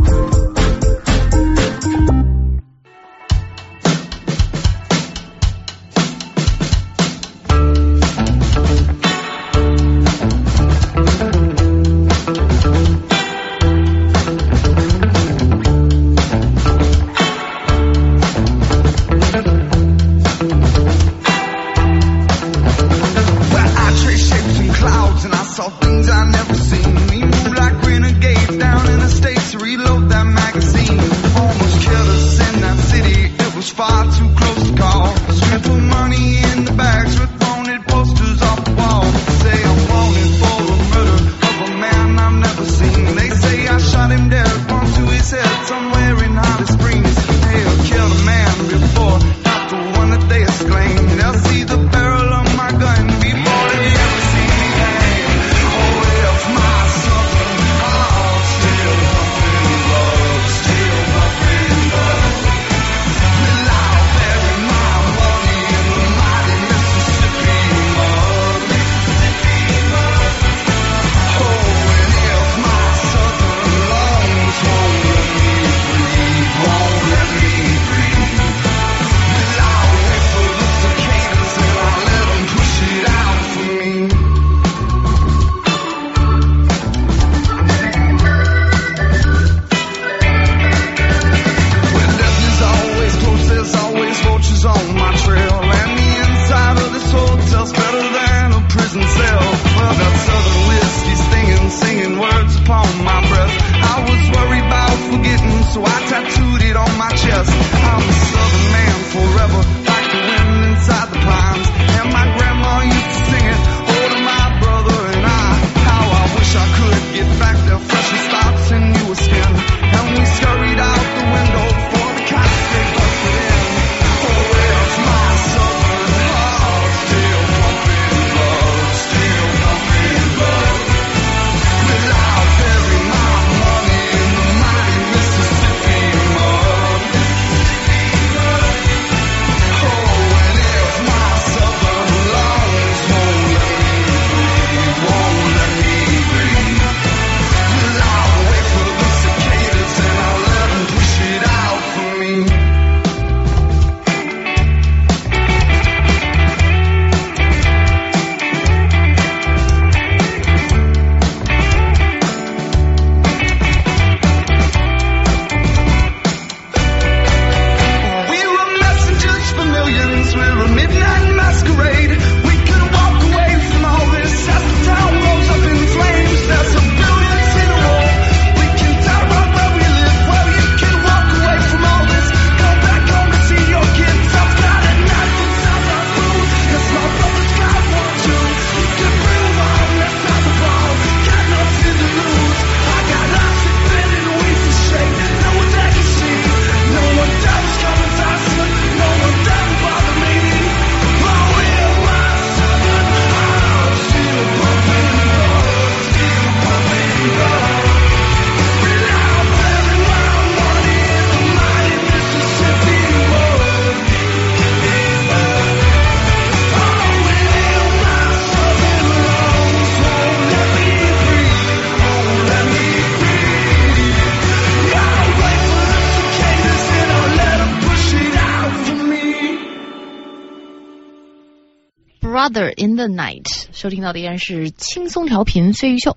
收听到的依然是轻松调频飞鱼秀。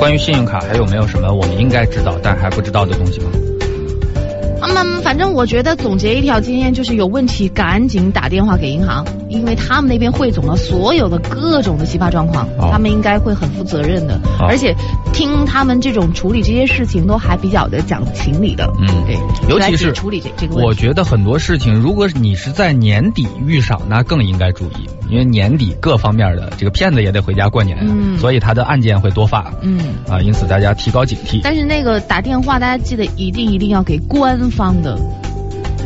关于信用卡还有没有什么我们应该知道但还不知道的东西吗？嗯，反正我觉得总结一条经验就是有问题赶紧打电话给银行，因为他们那边汇总了所有的各种的奇葩状况，他们应该会很负责任的，而且听他们这种处理这些事情都还比较的讲情理的。嗯，对，尤其是处理这这个，我觉得很多事情，如果你是在年底遇上，那更应该注意，因为年底各方面的这个骗子也得回家过年，嗯，所以他的案件会多发，嗯，啊，因此大家提高警惕。但是那个打电话，大家记得一定一定要给官方。的，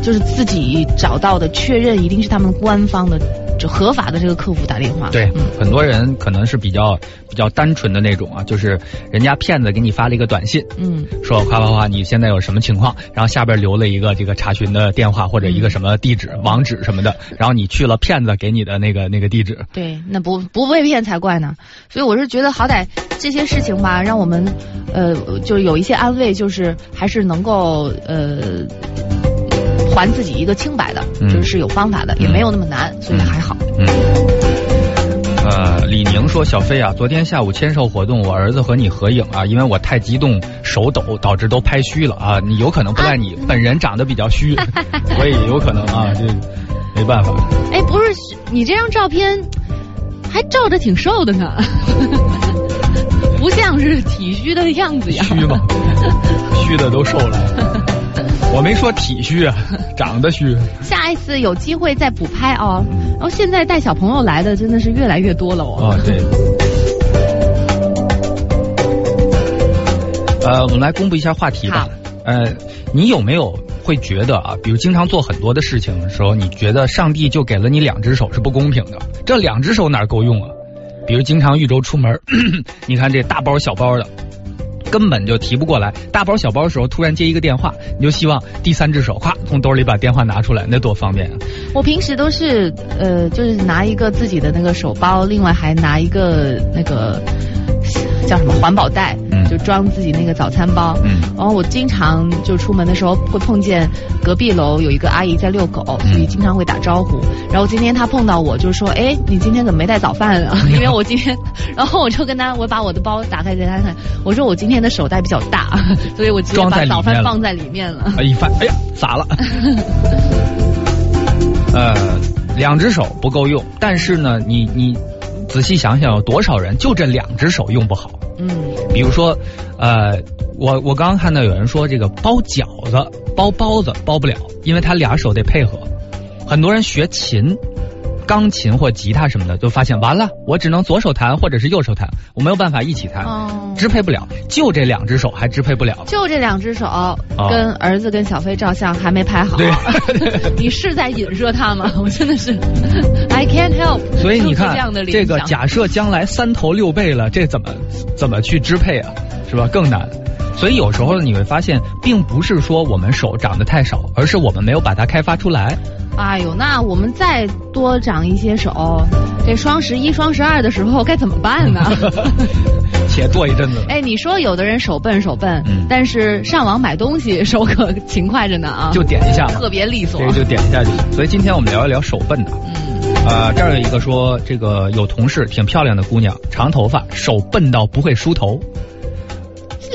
就是自己找到的，确认一定是他们官方的，就合法的这个客服打电话。对，很多人可能是比较比较单纯的那种啊，就是人家骗子给你发了一个短信，嗯，说夸夸夸你现在有什么情况，然后下边留了一个这个查询的电话或者一个什么地址、网址什么的，然后你去了骗子给你的那个那个地址。对，那不不被骗才怪呢。所以我是觉得好歹这些事情吧，让我们呃就有一些安慰，就是还是能够呃。还自己一个清白的，就是有方法的，也没有那么难，所以还好。嗯。呃，李宁说：“小飞啊，昨天下午签售活动，我儿子和你合影啊，因为我太激动，手抖，导致都拍虚了啊。你有可能不赖你本人长得比较虚，所以有可能啊，这没办法。哎，不是，你这张照片还照着挺瘦的呢，不像是体虚的样子呀。虚吗？虚的都瘦了。”我没说体虚啊，长得虚。下一次有机会再补拍哦。然后现在带小朋友来的真的是越来越多了哦。啊，对。呃，我们来公布一下话题吧。呃，你有没有会觉得啊，比如经常做很多的事情的时候，你觉得上帝就给了你两只手是不公平的？这两只手哪够用啊？比如经常豫州出门，你看这大包小包的。根本就提不过来，大包小包的时候突然接一个电话，你就希望第三只手咵从兜里把电话拿出来，那多方便啊！我平时都是呃，就是拿一个自己的那个手包，另外还拿一个那个。叫什么环保袋，就装自己那个早餐包。然后我经常就出门的时候会碰见隔壁楼有一个阿姨在遛狗，所以经常会打招呼。然后今天她碰到我就说：“哎，你今天怎么没带早饭啊？” 因为我今天，然后我就跟她，我把我的包打开给她看，我说我今天的手袋比较大，所以我直接把早饭放在里面了。哎一翻，哎呀，洒了。呃，两只手不够用，但是呢，你你。仔细想想，有多少人就这两只手用不好？嗯，比如说，呃，我我刚刚看到有人说这个包饺子、包包子包不了，因为他俩手得配合。很多人学琴。钢琴或吉他什么的，就发现完了，我只能左手弹或者是右手弹，我没有办法一起弹，支配不了，就这两只手还支配不了，就这两只手跟儿子跟小飞照相还没拍好，你是在引射他吗？我真的是，I can't help。所以你看，这个假设将来三头六臂了，这怎么怎么去支配啊？是吧？更难。所以有时候你会发现，并不是说我们手长得太少，而是我们没有把它开发出来。哎呦，那我们再多长一些手，这双十一、双十二的时候该怎么办呢？且做一阵子。哎，你说有的人手笨手笨，但是上网买东西手可勤快着呢啊！就点一下，特别利索。这个就点一下就行。所以今天我们聊一聊手笨的。嗯。啊，这儿有一个说，这个有同事挺漂亮的姑娘，长头发，手笨到不会梳头。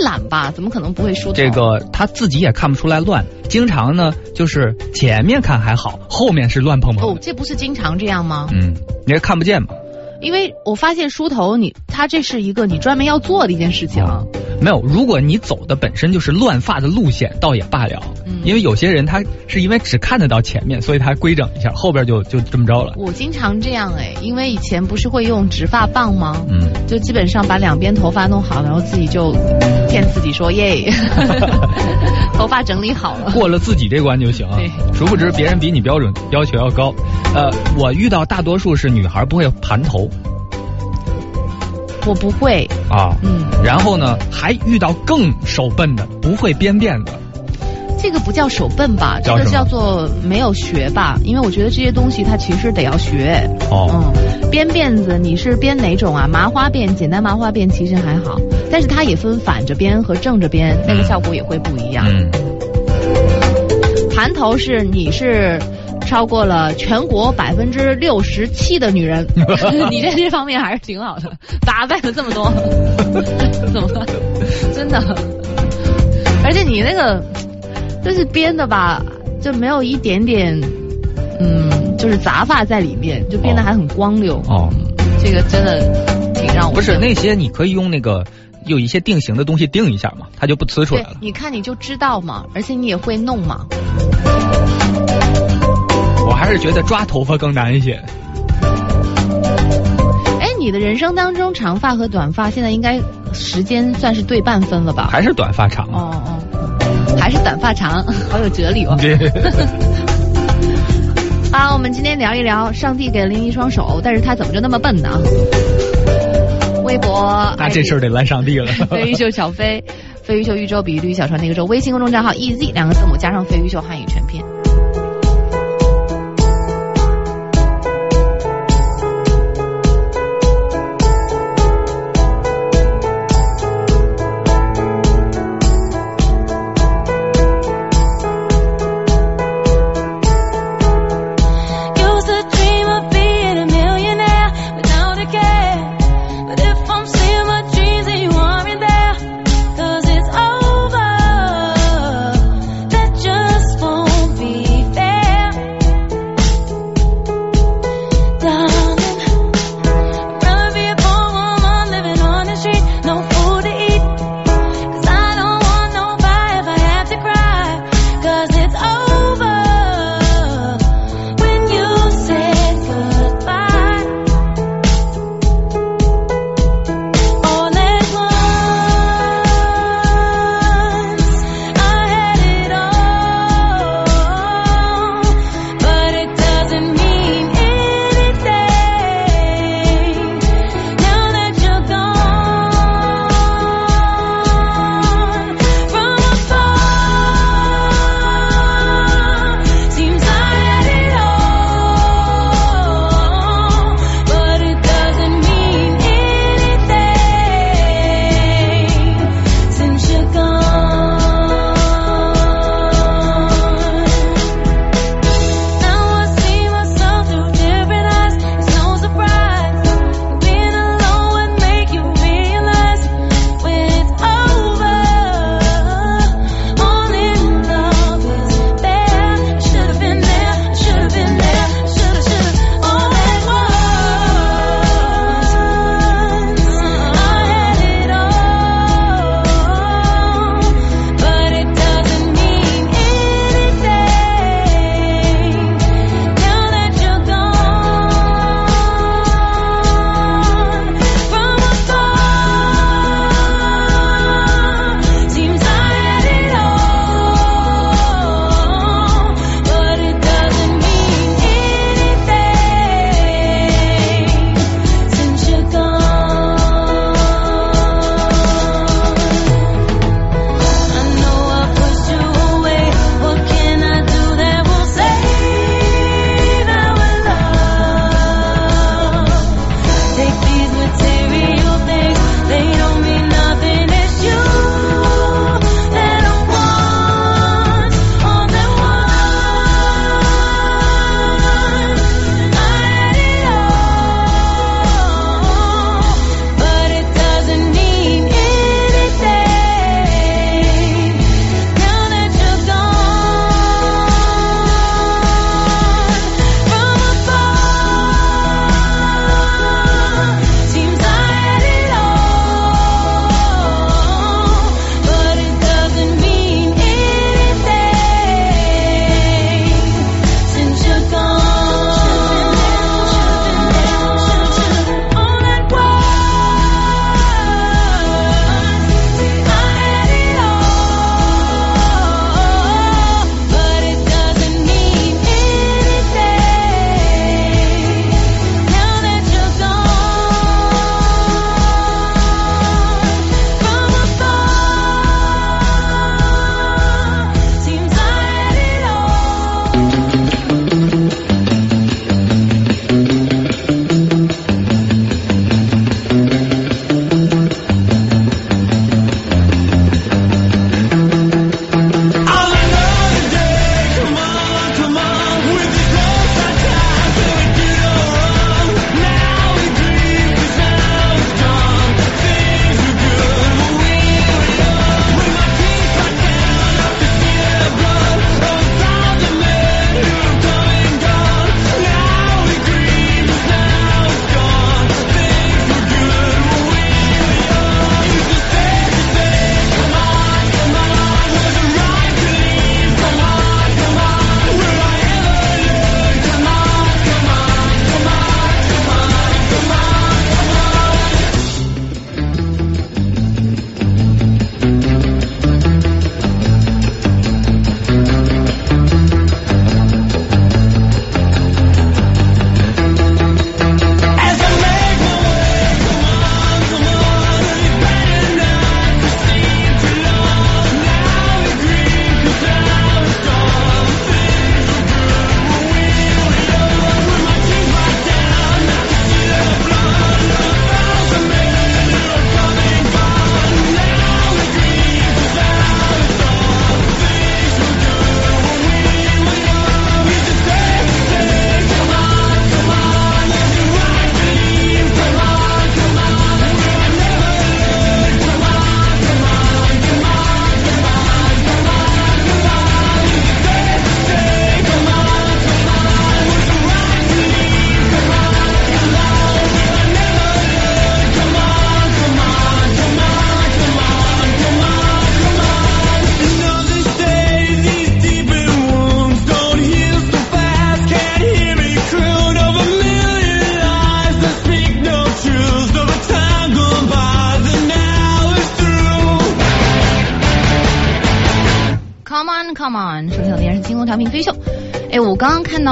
懒吧？怎么可能不会梳头？这个他自己也看不出来乱，经常呢就是前面看还好，后面是乱蓬蓬。哦，这不是经常这样吗？嗯，你也看不见嘛。因为我发现梳头，你他这是一个你专门要做的一件事情。没有，如果你走的本身就是乱发的路线，倒也罢了。嗯，因为有些人他是因为只看得到前面，所以他规整一下，后边就就这么着了。我经常这样哎，因为以前不是会用直发棒吗？嗯，就基本上把两边头发弄好，然后自己就骗自己说耶，头发整理好了，过了自己这关就行。对，殊不知别人比你标准要求要高。呃，我遇到大多数是女孩不会盘头。我不会啊，嗯，然后呢，还遇到更手笨的，不会编辫子。这个不叫手笨吧？这个叫做没有学吧？因为我觉得这些东西它其实得要学。哦，嗯，编辫子你是编哪种啊？麻花辫、简单麻花辫其实还好，但是它也分反着编和正着编，那个效果也会不一样。嗯。盘头是你是超过了全国百分之六十七的女人，你在这方面还是挺好的，打败了这么多，怎么了？真的，而且你那个就是编的吧，就没有一点点，嗯，就是杂发在里面，就编的还很光溜。哦，这个真的挺让我不是那些，你可以用那个。有一些定型的东西定一下嘛，它就不呲出来了。你看你就知道嘛，而且你也会弄嘛。我还是觉得抓头发更难一些。哎，你的人生当中长发和短发现在应该时间算是对半分了吧？还是短发长？哦哦，还是短发长，好有哲理哦。啊，我们今天聊一聊，上帝给了您一双手，但是他怎么就那么笨呢？微博，那这事儿得赖上帝了。飞鱼秀小飞，飞鱼秀宇宙比绿小船那个宙，微信公众账号 ez 两个字母加上飞鱼秀汉语全拼。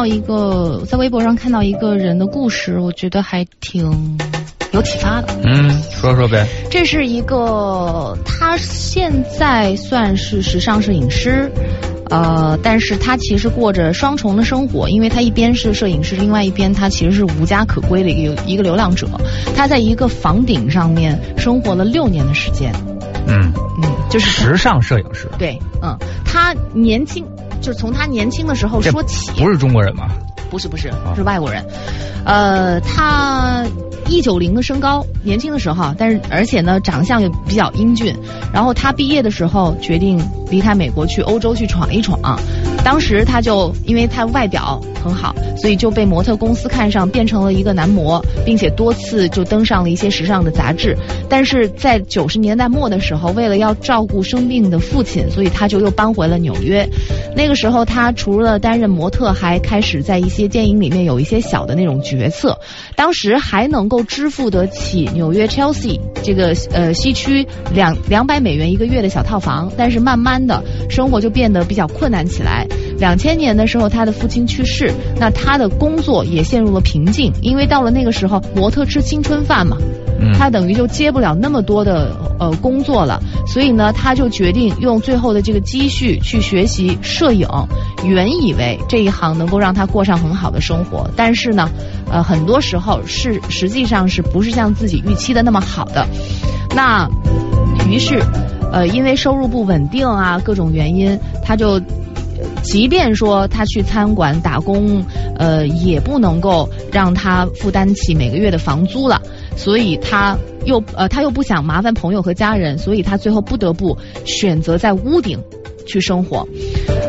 到一个在微博上看到一个人的故事，我觉得还挺有启发的。嗯，说说呗。这是一个，他现在算是时尚摄影师。呃，但是他其实过着双重的生活，因为他一边是摄影师，另外一边他其实是无家可归的一个一个流浪者。他在一个房顶上面生活了六年的时间。嗯嗯，就是时尚摄影师。对，嗯，他年轻，就是从他年轻的时候说起。不是中国人吗？不是不是，是外国人。呃，他。一九零的身高，年轻的时候，但是而且呢，长相也比较英俊。然后他毕业的时候决定离开美国去欧洲去闯一闯。当时他就因为他外表很好，所以就被模特公司看上，变成了一个男模，并且多次就登上了一些时尚的杂志。但是在九十年代末的时候，为了要照顾生病的父亲，所以他就又搬回了纽约。那个时候，他除了担任模特，还开始在一些电影里面有一些小的那种角色。当时还能够支付得起纽约 Chelsea 这个呃西区两两百美元一个月的小套房，但是慢慢的生活就变得比较困难起来。两千年的时候，他的父亲去世，那他的工作也陷入了瓶颈，因为到了那个时候，模特吃青春饭嘛，他等于就接不了那么多的呃工作了，所以呢，他就决定用最后的这个积蓄去学习摄影。原以为这一行能够让他过上很好的生活，但是呢，呃，很多时候是实际上是不是像自己预期的那么好的。那于是，呃，因为收入不稳定啊，各种原因，他就。即便说他去餐馆打工，呃，也不能够让他负担起每个月的房租了，所以他又呃，他又不想麻烦朋友和家人，所以他最后不得不选择在屋顶。去生活，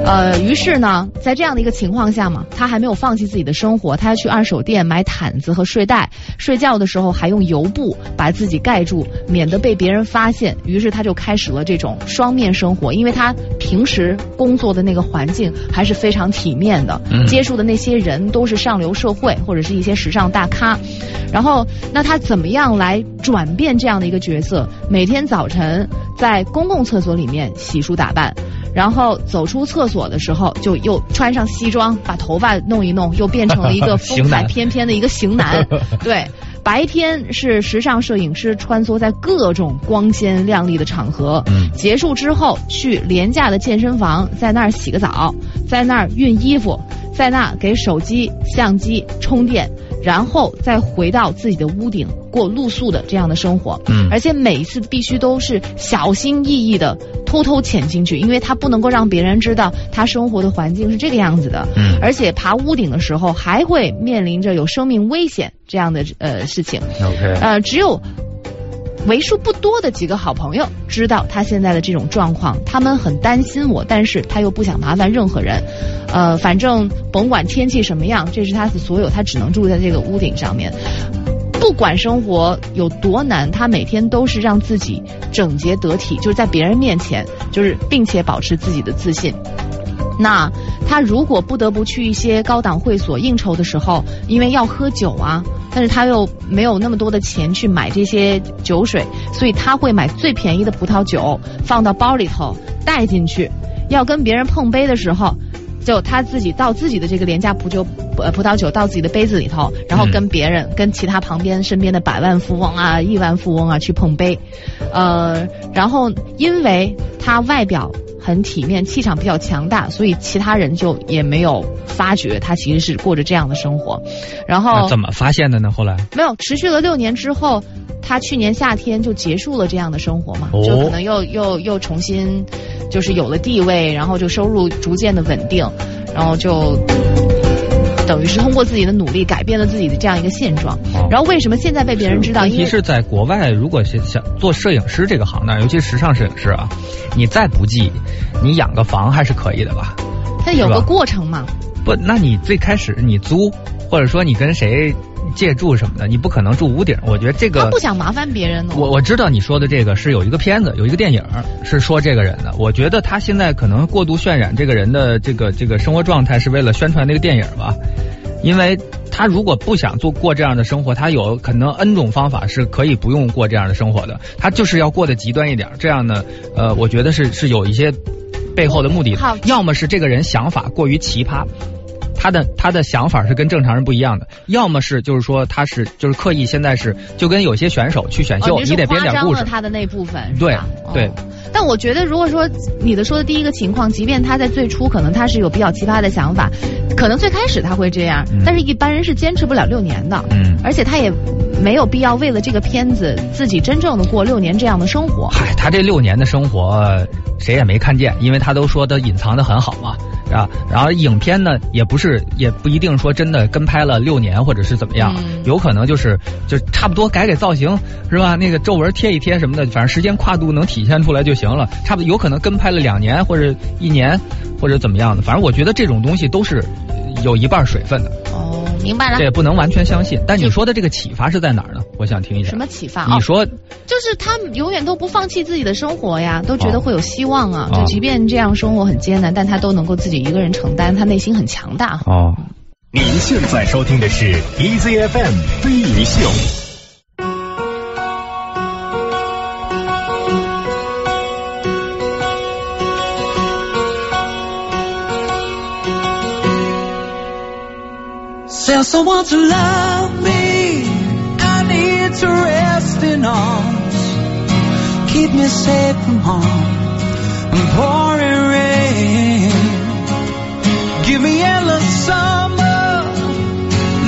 呃，于是呢，在这样的一个情况下嘛，他还没有放弃自己的生活，他要去二手店买毯子和睡袋，睡觉的时候还用油布把自己盖住，免得被别人发现。于是他就开始了这种双面生活，因为他平时工作的那个环境还是非常体面的，接触的那些人都是上流社会或者是一些时尚大咖。然后，那他怎么样来转变这样的一个角色？每天早晨在公共厕所里面洗漱打扮。然后走出厕所的时候，就又穿上西装，把头发弄一弄，又变成了一个 风采翩翩的一个型男。对，白天是时尚摄影师，穿梭在各种光鲜亮丽的场合。嗯，结束之后去廉价的健身房，在那儿洗个澡，在那儿熨衣服，在那给手机、相机充电。然后再回到自己的屋顶过露宿的这样的生活，嗯，而且每一次必须都是小心翼翼的偷偷潜进去，因为他不能够让别人知道他生活的环境是这个样子的，嗯，而且爬屋顶的时候还会面临着有生命危险这样的呃事情，OK，呃，只有。为数不多的几个好朋友知道他现在的这种状况，他们很担心我，但是他又不想麻烦任何人。呃，反正甭管天气什么样，这是他的所有，他只能住在这个屋顶上面。不管生活有多难，他每天都是让自己整洁得体，就是在别人面前，就是并且保持自己的自信。那他如果不得不去一些高档会所应酬的时候，因为要喝酒啊。但是他又没有那么多的钱去买这些酒水，所以他会买最便宜的葡萄酒放到包里头带进去。要跟别人碰杯的时候，就他自己倒自己的这个廉价葡酒呃葡萄酒到自己的杯子里头，然后跟别人跟其他旁边身边的百万富翁啊、亿万富翁啊去碰杯。呃，然后因为他外表。很体面，气场比较强大，所以其他人就也没有发觉他其实是过着这样的生活。然后怎么发现的呢？后来没有持续了六年之后，他去年夏天就结束了这样的生活嘛，就可能又又又重新就是有了地位，然后就收入逐渐的稳定，然后就。等于是通过自己的努力改变了自己的这样一个现状，然后为什么现在被别人知道？问题是在国外，如果想想做摄影师这个行当，尤其时尚摄影师啊，你再不济，你养个房还是可以的吧？它有个过程嘛？不，那你最开始你租，或者说你跟谁？借住什么的，你不可能住屋顶。我觉得这个他不想麻烦别人呢。我我知道你说的这个是有一个片子，有一个电影是说这个人的。我觉得他现在可能过度渲染这个人的这个这个生活状态，是为了宣传那个电影吧。因为他如果不想做过这样的生活，他有可能 N 种方法是可以不用过这样的生活的。他就是要过得极端一点，这样呢，呃，我觉得是是有一些背后的目的，要么是这个人想法过于奇葩。他的他的想法是跟正常人不一样的，要么是就是说他是就是刻意现在是就跟有些选手去选秀，你得编点故事。他的那部分对对。但我觉得如果说你的说的第一个情况，即便他在最初可能他是有比较奇葩的想法，可能最开始他会这样，但是一般人是坚持不了六年的。嗯。而且他也没有必要为了这个片子自己真正的过六年这样的生活。嗨，他这六年的生活谁也没看见，因为他都说他隐藏的很好嘛。啊，然后影片呢，也不是，也不一定说真的跟拍了六年或者是怎么样，有可能就是就差不多改改造型是吧？那个皱纹贴一贴什么的，反正时间跨度能体现出来就行了。差不多有可能跟拍了两年或者一年或者怎么样的，反正我觉得这种东西都是有一半水分的。哦。明白了，这也，不能完全相信。但你说的这个启发是在哪儿呢？我想听一下。什么启发？你说，就是他永远都不放弃自己的生活呀，都觉得会有希望啊。就即便这样生活很艰难，但他都能够自己一个人承担，他内心很强大。哦。您现在收听的是 EZFM 飞鱼秀。Tell someone to love me. To rest in arms. Keep me safe from harm and pouring rain. Give me endless summer.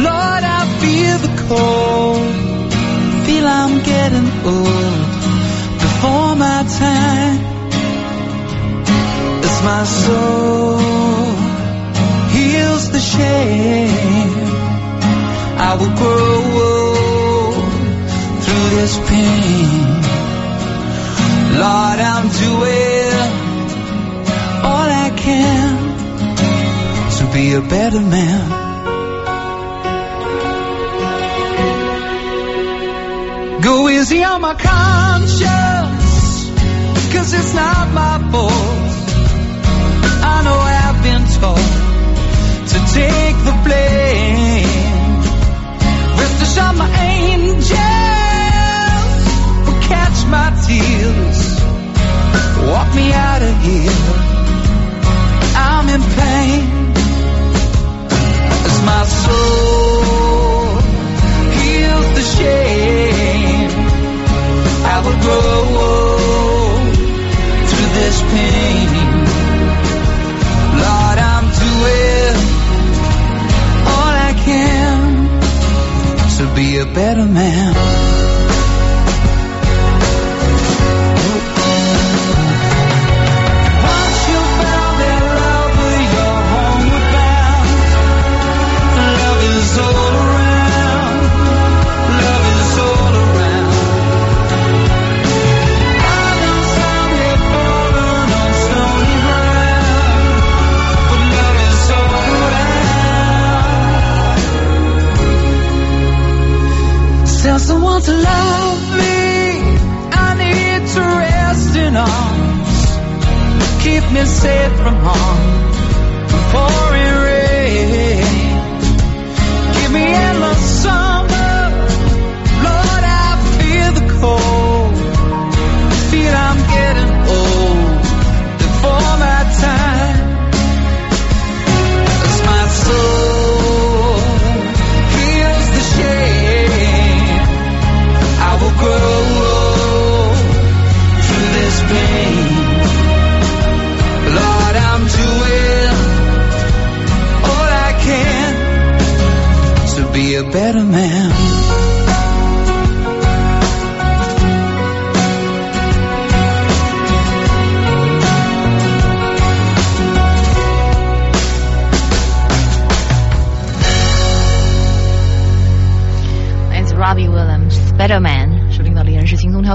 Lord, I feel the cold. Feel I'm getting old before my time. It's my soul heals the shame. I will grow through this pain. Lord, I'm doing all I can to be a better man. Go easy on my conscience, cause it's not my fault. I know I've been told to take the blame my angels will catch my tears, walk me out of here. I'm in pain as my soul heals the shame. I will grow through this pain. Lord, I'm doing all I can to be a better man.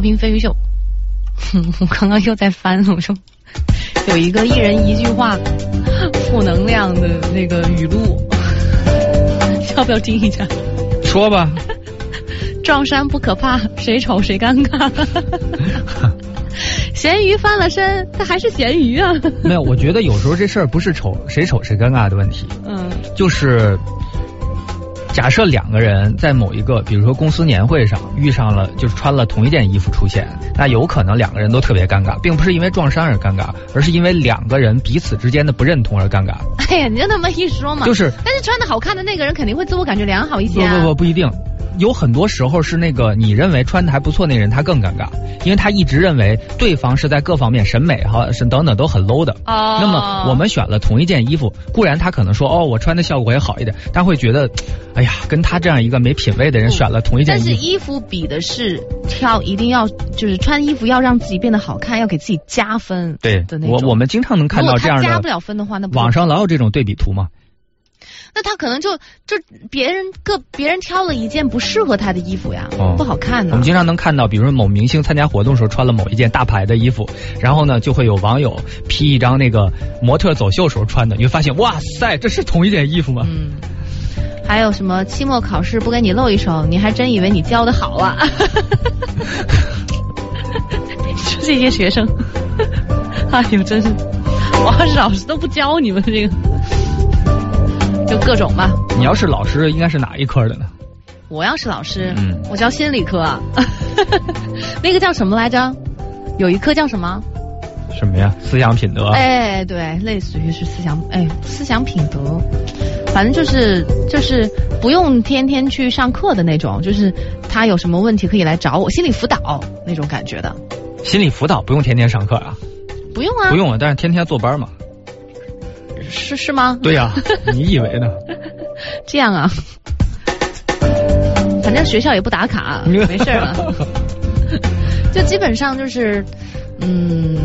是轻松调频飞鱼秀，我刚刚又在翻，我说有一个一人一句话负能量的那个语录，要不要听一下？说吧。撞衫不可怕，谁丑谁尴尬。咸鱼翻了身，他还是咸鱼啊。没有，我觉得有时候这事儿不是丑谁丑谁尴尬的问题，嗯，就是假设两个人在某一个，比如说公司年会上遇上了，就是穿了同一件衣服出现，那有可能两个人都特别尴尬，并不是因为撞衫而尴尬，而是因为两个人彼此之间的不认同而尴尬。哎呀，你就那么一说嘛，就是，但是穿的好看的那个人肯定会自我感觉良好一些。不不不，不一定。有很多时候是那个你认为穿的还不错那人他更尴尬，因为他一直认为对方是在各方面审美哈是等等都很 low 的。哦。那么我们选了同一件衣服，固然他可能说哦我穿的效果也好一点，但会觉得，哎呀跟他这样一个没品位的人选了同一件衣服。但是衣服比的是挑一定要就是穿衣服要让自己变得好看，要给自己加分。对。我我们经常能看到这样的。加不了分的话，那网上老有这种对比图嘛。那他可能就就别人个别人挑了一件不适合他的衣服呀，不好看呢。我们经常能看到，比如说某明星参加活动时候穿了某一件大牌的衣服，然后呢就会有网友 P 一张那个模特走秀时候穿的，你会发现哇塞，这是同一件衣服吗？嗯。还有什么期末考试不给你露一手，你还真以为你教的好啊？就这些学生，哎呦，真是，我要是老师都不教你们这个。就各种吧。你要是老师，应该是哪一科的呢？我要是老师，嗯，我教心理科。那个叫什么来着？有一科叫什么？什么呀？思想品德。哎，对，类似于是思想，哎，思想品德。反正就是就是不用天天去上课的那种，就是他有什么问题可以来找我，心理辅导那种感觉的。心理辅导不用天天上课啊？不用啊。不用啊，但是天天坐班嘛。是是吗？对呀，你以为呢？这样啊，反正学校也不打卡，没事了。就基本上就是，嗯，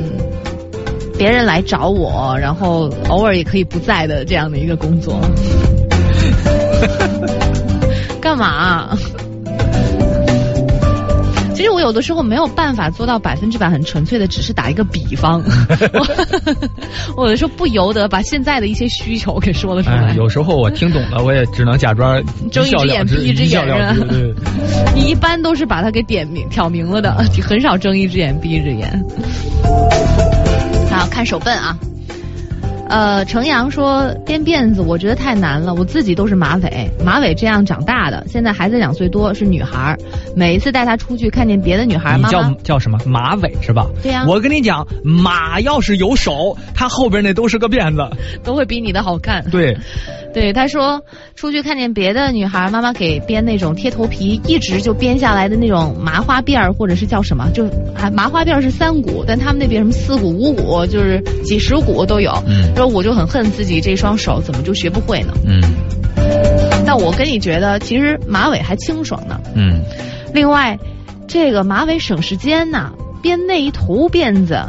别人来找我，然后偶尔也可以不在的这样的一个工作。干嘛？我有的时候没有办法做到百分之百很纯粹的，只是打一个比方。我有的时候不由得把现在的一些需求给说了出来。有时候我听懂了，我也只能假装 睁一只眼闭一只眼。对，你一般都是把它给点明挑明了的，很少睁一只眼闭一只眼。好，看手笨啊。呃，程阳说编辫子，我觉得太难了。我自己都是马尾，马尾这样长大的。现在孩子两岁多，是女孩。每一次带她出去，看见别的女孩，你叫叫什么马尾是吧？对呀。我跟你讲，马要是有手，它后边那都是个辫子，都会比你的好看。对。对，他说出去看见别的女孩，妈妈给编那种贴头皮，一直就编下来的那种麻花辫儿，或者是叫什么，就还麻花辫儿是三股，但他们那边什么四股、五股，就是几十股都有。嗯，说我就很恨自己这双手怎么就学不会呢？嗯，但我跟你觉得，其实马尾还清爽呢。嗯，另外，这个马尾省时间呐，编那一头辫子。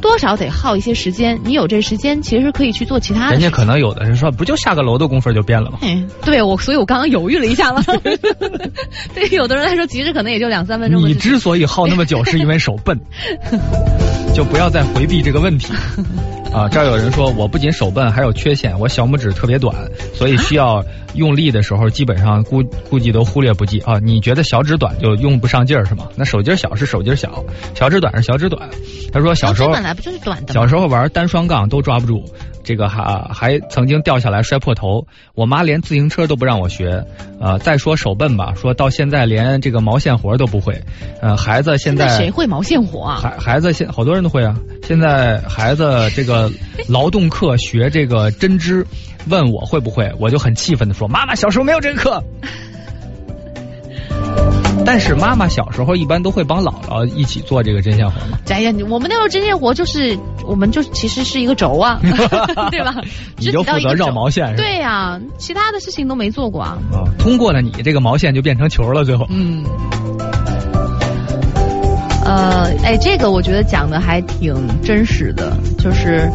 多少得耗一些时间，你有这时间，其实可以去做其他的。人家可能有的人说，不就下个楼的功夫就变了吗？对，我所以我刚刚犹豫了一下了。对于有的人来说，其实可能也就两三分钟。你之所以耗那么久，是因为手笨，就不要再回避这个问题。啊，这儿有人说，我不仅手笨，还有缺陷，我小拇指特别短，所以需要用力的时候，基本上估估计都忽略不计啊。你觉得小指短就用不上劲儿是吗？那手劲小是手劲小，小指短是小指短。他说小时候本来。不就是短的？小时候玩单双杠都抓不住，这个还还曾经掉下来摔破头。我妈连自行车都不让我学。呃，再说手笨吧，说到现在连这个毛线活都不会。呃，孩子现在谁会毛线活啊？孩孩子现好多人都会啊。现在孩子这个劳动课学这个针织，问我会不会，我就很气愤的说：妈妈小时候没有这个课。但是妈妈小时候一般都会帮姥姥一起做这个针线活嘛。哎呀，我们那时候针线活就是，我们就其实是一个轴啊，对吧？你就负责绕毛线是吧？对呀，其他的事情都没做过啊。啊，通过了你这个毛线就变成球了，最后。嗯。呃，哎，这个我觉得讲的还挺真实的，就是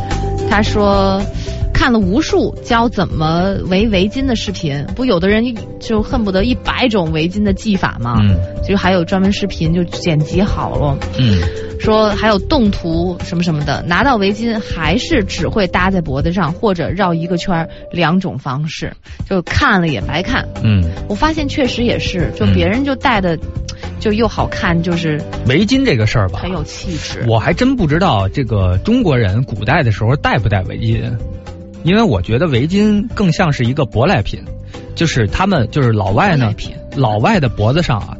他说。看了无数教怎么围围巾的视频，不有的人就恨不得一百种围巾的系法吗？嗯，就还有专门视频就剪辑好了。嗯，说还有动图什么什么的，拿到围巾还是只会搭在脖子上或者绕一个圈儿，两种方式，就看了也白看。嗯，我发现确实也是，就别人就戴的就又好看，就是围巾这个事儿吧，很有气质。我还真不知道这个中国人古代的时候戴不戴围巾。因为我觉得围巾更像是一个舶来品，就是他们就是老外呢，老外的脖子上啊，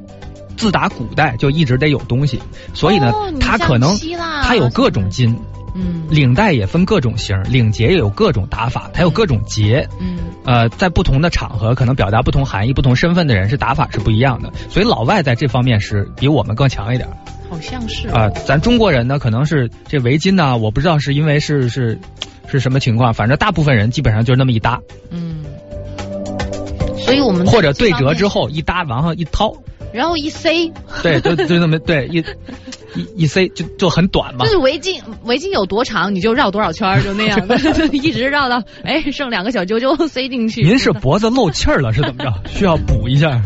自打古代就一直得有东西，所以呢，他可能他有各种金。嗯，领带也分各种型，领结也有各种打法，它有各种结。嗯，呃，在不同的场合，可能表达不同含义、不同身份的人是打法是不一样的。所以老外在这方面是比我们更强一点。好像是啊，咱中国人呢，可能是这围巾呢，我不知道是因为是是是什么情况，反正大部分人基本上就是那么一搭。嗯，所以我们或者对折之后一搭，往上一掏。然后一塞，对，就就那么对一一一塞就就很短嘛。就是围巾，围巾有多长你就绕多少圈，就那样的，一直绕到哎剩两个小揪揪塞进去。您是脖子漏气儿了是怎么着？需要补一下？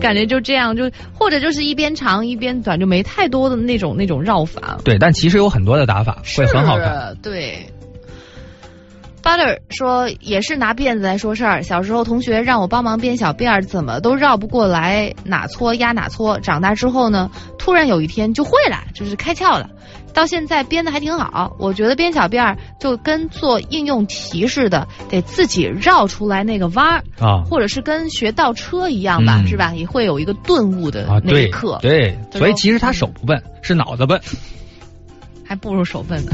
感觉就这样，就或者就是一边长一边短，就没太多的那种那种绕法。对，但其实有很多的打法会很好看。对。Butter 说也是拿辫子来说事儿。小时候同学让我帮忙编小辫儿，怎么都绕不过来，哪搓压哪搓。长大之后呢，突然有一天就会了，就是开窍了。到现在编的还挺好。我觉得编小辫儿就跟做应用题似的，得自己绕出来那个弯儿啊，或者是跟学倒车一样吧，是吧？也会有一个顿悟的那一刻。对，所以其实他手不笨，是脑子笨，还不如手笨呢。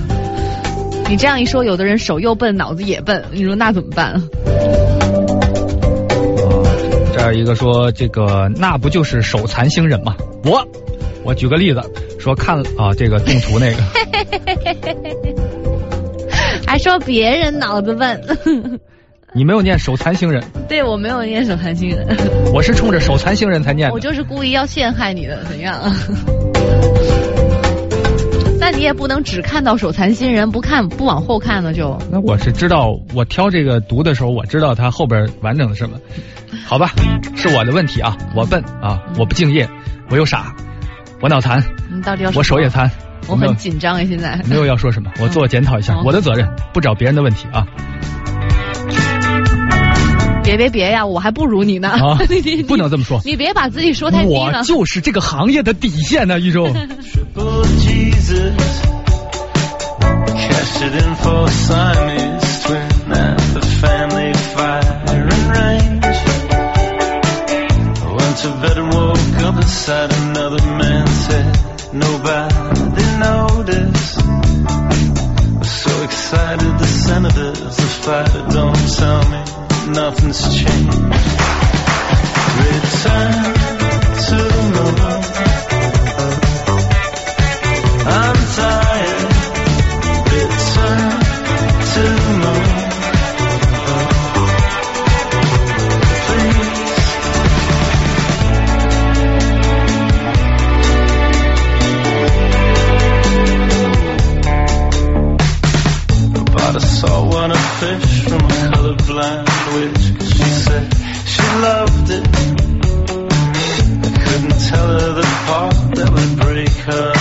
你这样一说，有的人手又笨，脑子也笨，你说那怎么办？啊，这儿一个说这个，那不就是手残星人吗？我，我举个例子，说看啊，这个动图那个，还说别人脑子笨，你没有念手残星人？对我没有念手残星人，我是冲着手残星人才念的，我就是故意要陷害你的，怎样？那你也不能只看到手残新人，不看不往后看了就。那我是知道，我挑这个读的时候，我知道它后边完整的什么。好吧，是我的问题啊，我笨啊，我不敬业，我又傻，我脑残。你到底要？我手也残。我很紧张啊，现在。没有要说什么，我自我检讨一下，我的责任，不找别人的问题啊。别别别呀，我还不如你呢。啊，不能这么说。你别把自己说太低了。我就是这个行业的底线呢，玉州。Jesus. Cashed it in for Siamese twin at the nothing's changed. Return to normal. I'm tired. Return to normal. Please. But I saw one of fish from a colorblind heart that would break her.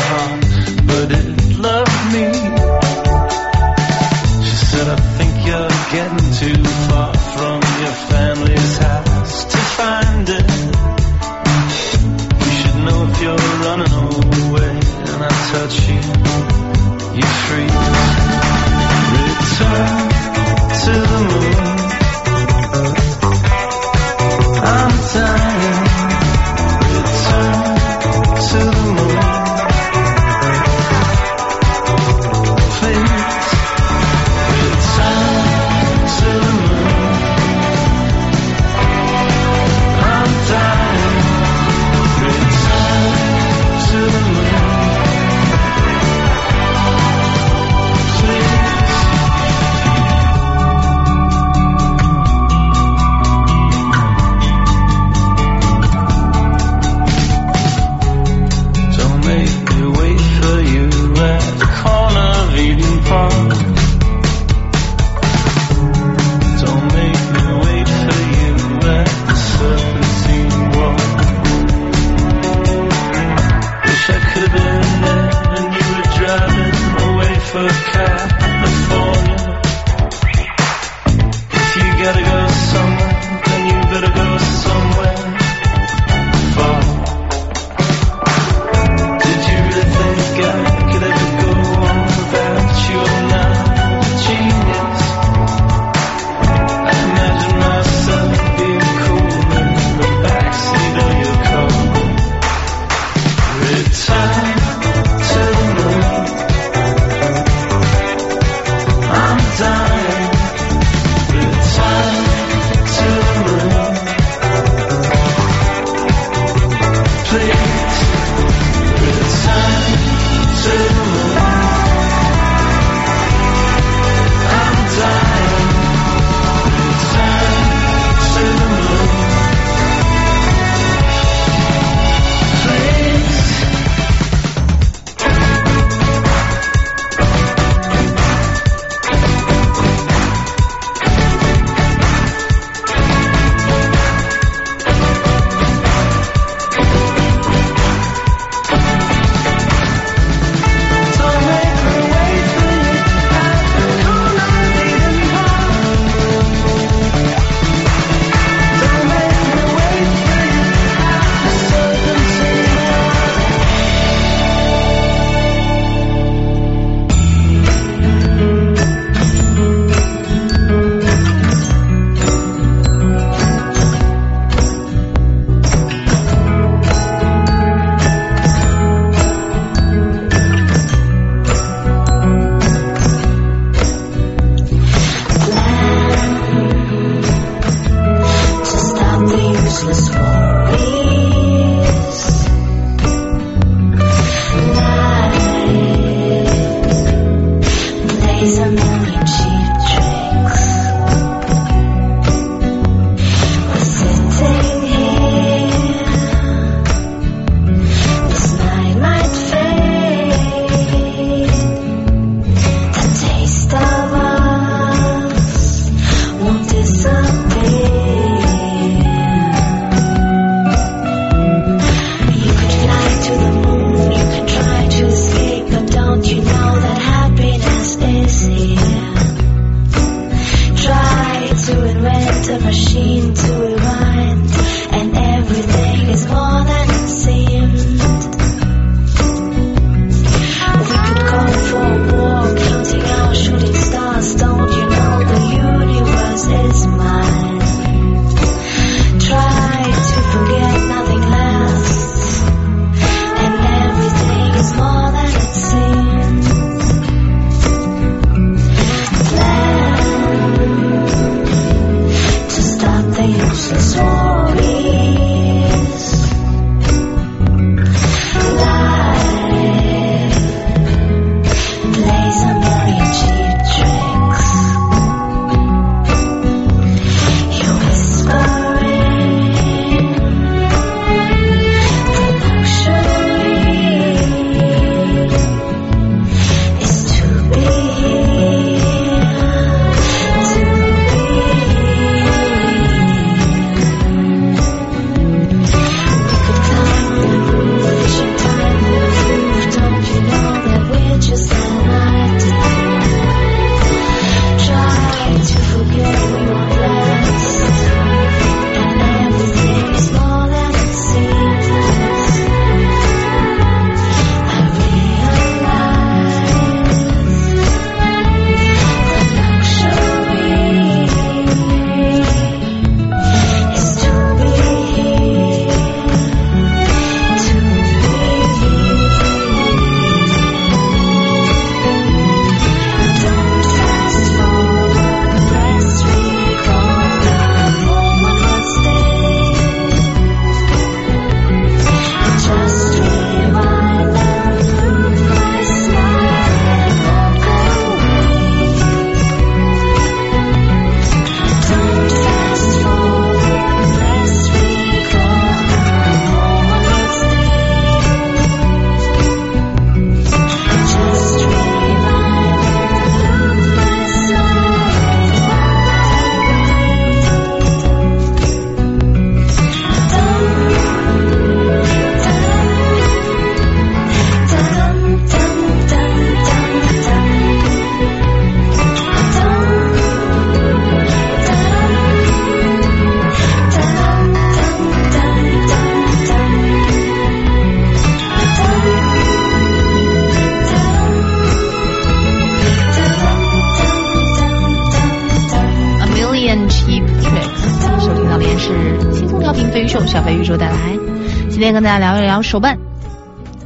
大家聊一聊手办，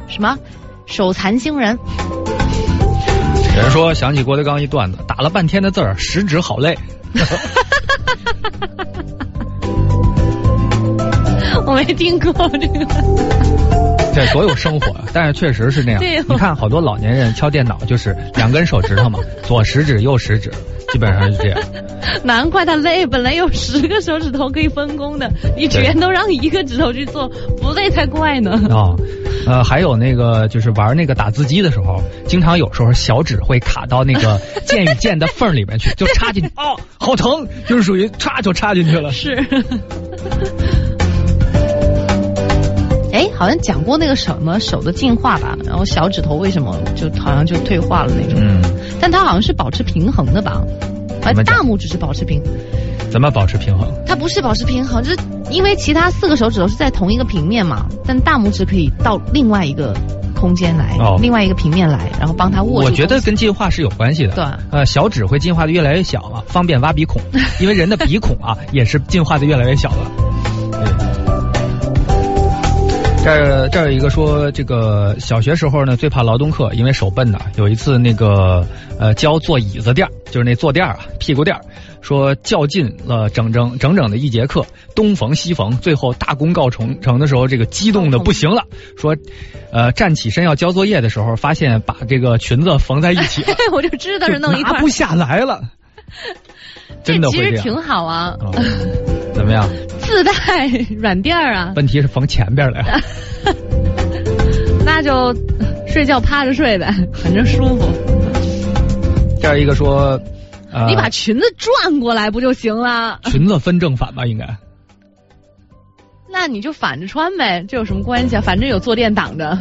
什么手残星人，有人说想起郭德纲一段子，打了半天的字儿，食指好累。我没听过这个。这多有生活啊！但是确实是那样。对你看好多老年人敲电脑就是两根手指头嘛，左食指右食指，基本上是这样。难怪他累，本来有十个手指头可以分工的，你全都让一个指头去做，不累才怪呢。啊、呃，还有那个就是玩那个打字机的时候，经常有时候小指会卡到那个 键与键的缝里面去，就插进去，哦，好疼，就是属于插就插进去了。是。哎，好像讲过那个什么手的进化吧，然后小指头为什么就好像就退化了那种，嗯，但它好像是保持平衡的吧，而大拇指是保持平，怎么保持平衡？它不是保持平衡，就是因为其他四个手指头是在同一个平面嘛，但大拇指可以到另外一个空间来，哦另外一个平面来，然后帮它握住我觉得跟进化是有关系的。对呃，小指会进化的越来越小了，方便挖鼻孔，因为人的鼻孔啊也是进化的越来越小了。对。这儿这儿有一个说，这个小学时候呢最怕劳动课，因为手笨呐。有一次那个呃教坐椅子垫儿，就是那坐垫儿啊屁股垫儿，说较劲了整整整整的一节课，东缝西缝，最后大功告成成的时候，这个激动的不行了，说呃站起身要交作业的时候，发现把这个裙子缝在一起了，我就知道是弄一块儿拿不，下来了，真的这其实会这样。挺好啊，啊怎么样？自带软垫儿啊，问题是缝前边了呀。那就睡觉趴着睡呗，反正舒服。这儿一个说，呃，你把裙子转过来不就行了？裙子分正反吧，应该。那你就反着穿呗，这有什么关系啊？反正有坐垫挡着。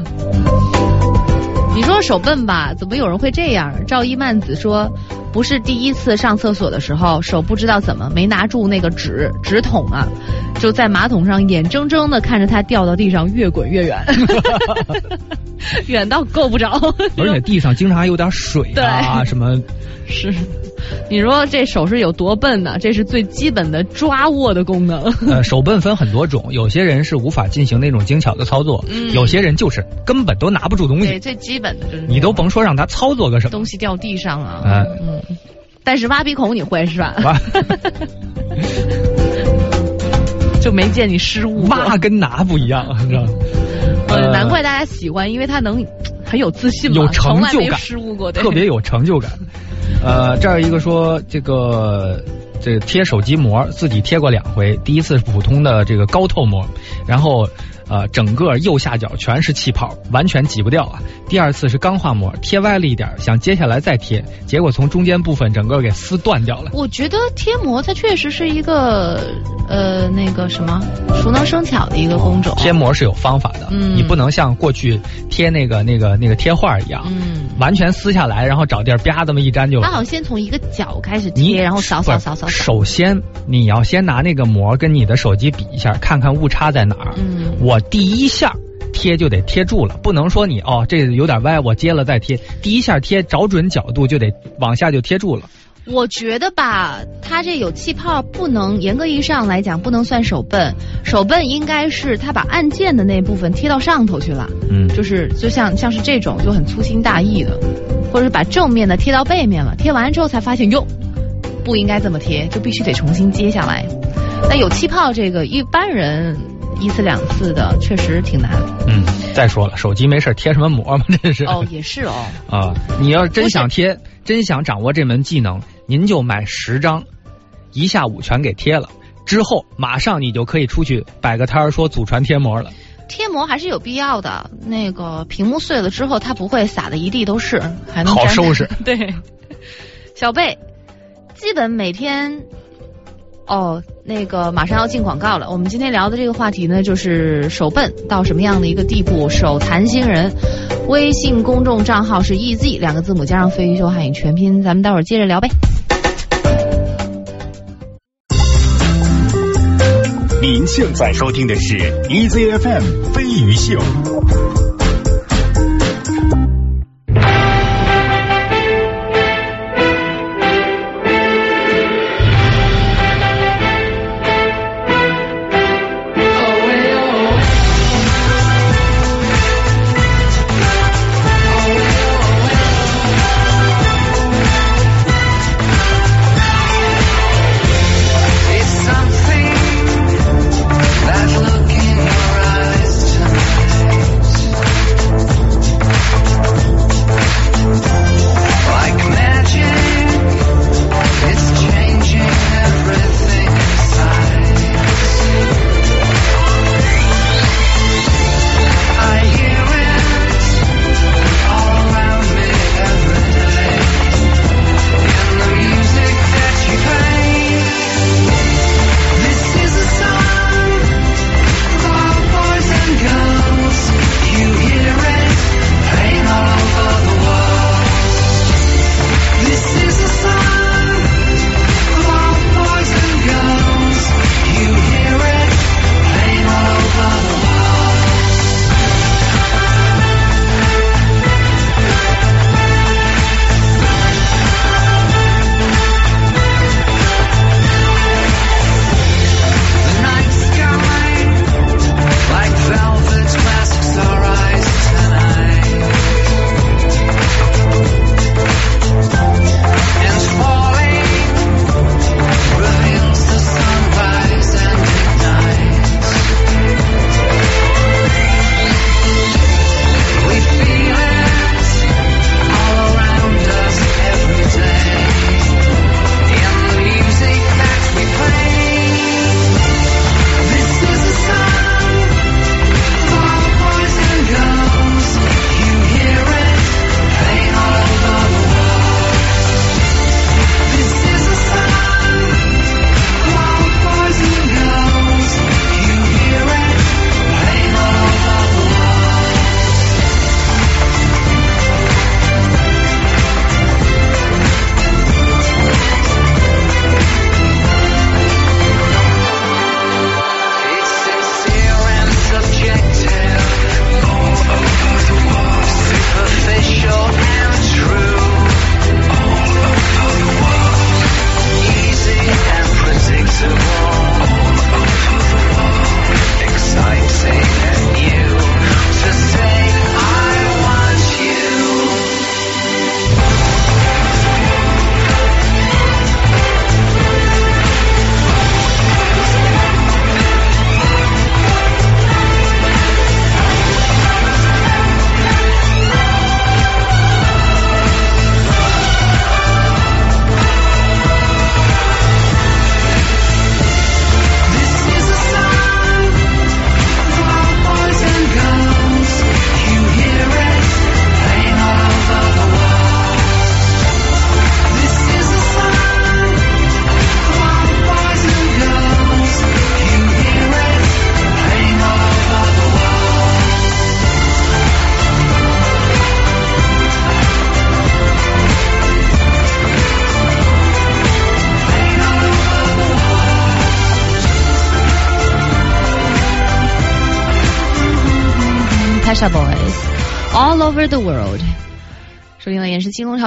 你说手笨吧？怎么有人会这样？赵一曼子说，不是第一次上厕所的时候手不知道怎么没拿住那个纸纸筒啊，就在马桶上眼睁睁的看着它掉到地上越滚越远，远到够不着。而且地上经常还有点水啊什么。是，你说这手是有多笨呢？这是最基本的抓握的功能。呃，手笨分很多种，有些人是无法进行那种精巧的操作，有些人就是根本都拿不住东西。对，最基本的就是你都甭说让他操作个什么，东西掉地上了。嗯嗯，但是挖鼻孔你会是吧？挖，就没见你失误。挖跟拿不一样，你知道吗？呃，难怪大家喜欢，因为他能很有自信，有成就感，失误过，特别有成就感。呃，这儿一个说这个这个贴手机膜，自己贴过两回，第一次是普通的这个高透膜，然后。呃，整个右下角全是气泡，完全挤不掉啊。第二次是钢化膜，贴歪了一点，想接下来再贴，结果从中间部分整个给撕断掉了。我觉得贴膜它确实是一个呃那个什么熟能生巧的一个工种。贴膜是有方法的，嗯，你不能像过去贴那个那个那个贴画一样，嗯，完全撕下来，然后找地儿啪这么一粘就。它好像先从一个角开始贴，然后扫扫扫扫。首先你要先拿那个膜跟你的手机比一下，看看误差在哪儿。嗯，我。第一下贴就得贴住了，不能说你哦这有点歪，我接了再贴。第一下贴找准角度就得往下就贴住了。我觉得吧，它这有气泡，不能严格意义上来讲不能算手笨，手笨应该是他把按键的那部分贴到上头去了。嗯，就是就像像是这种就很粗心大意的，或者是把正面的贴到背面了，贴完之后才发现哟不应该这么贴，就必须得重新接下来。那有气泡这个一般人。一次两次的确实挺难。嗯，再说了，手机没事贴什么膜吗？这是。哦，也是哦。啊，你要真想贴，真想掌握这门技能，您就买十张，一下午全给贴了，之后马上你就可以出去摆个摊儿说祖传贴膜了。贴膜还是有必要的，那个屏幕碎了之后，它不会撒的一地都是，还能好收拾。对，小贝，基本每天。哦，那个马上要进广告了。我们今天聊的这个话题呢，就是手笨到什么样的一个地步？手残星人，微信公众账号是 EZ 两个字母加上飞鱼秀汉语全拼。咱们待会儿接着聊呗。您现在收听的是 EZFM 飞鱼秀。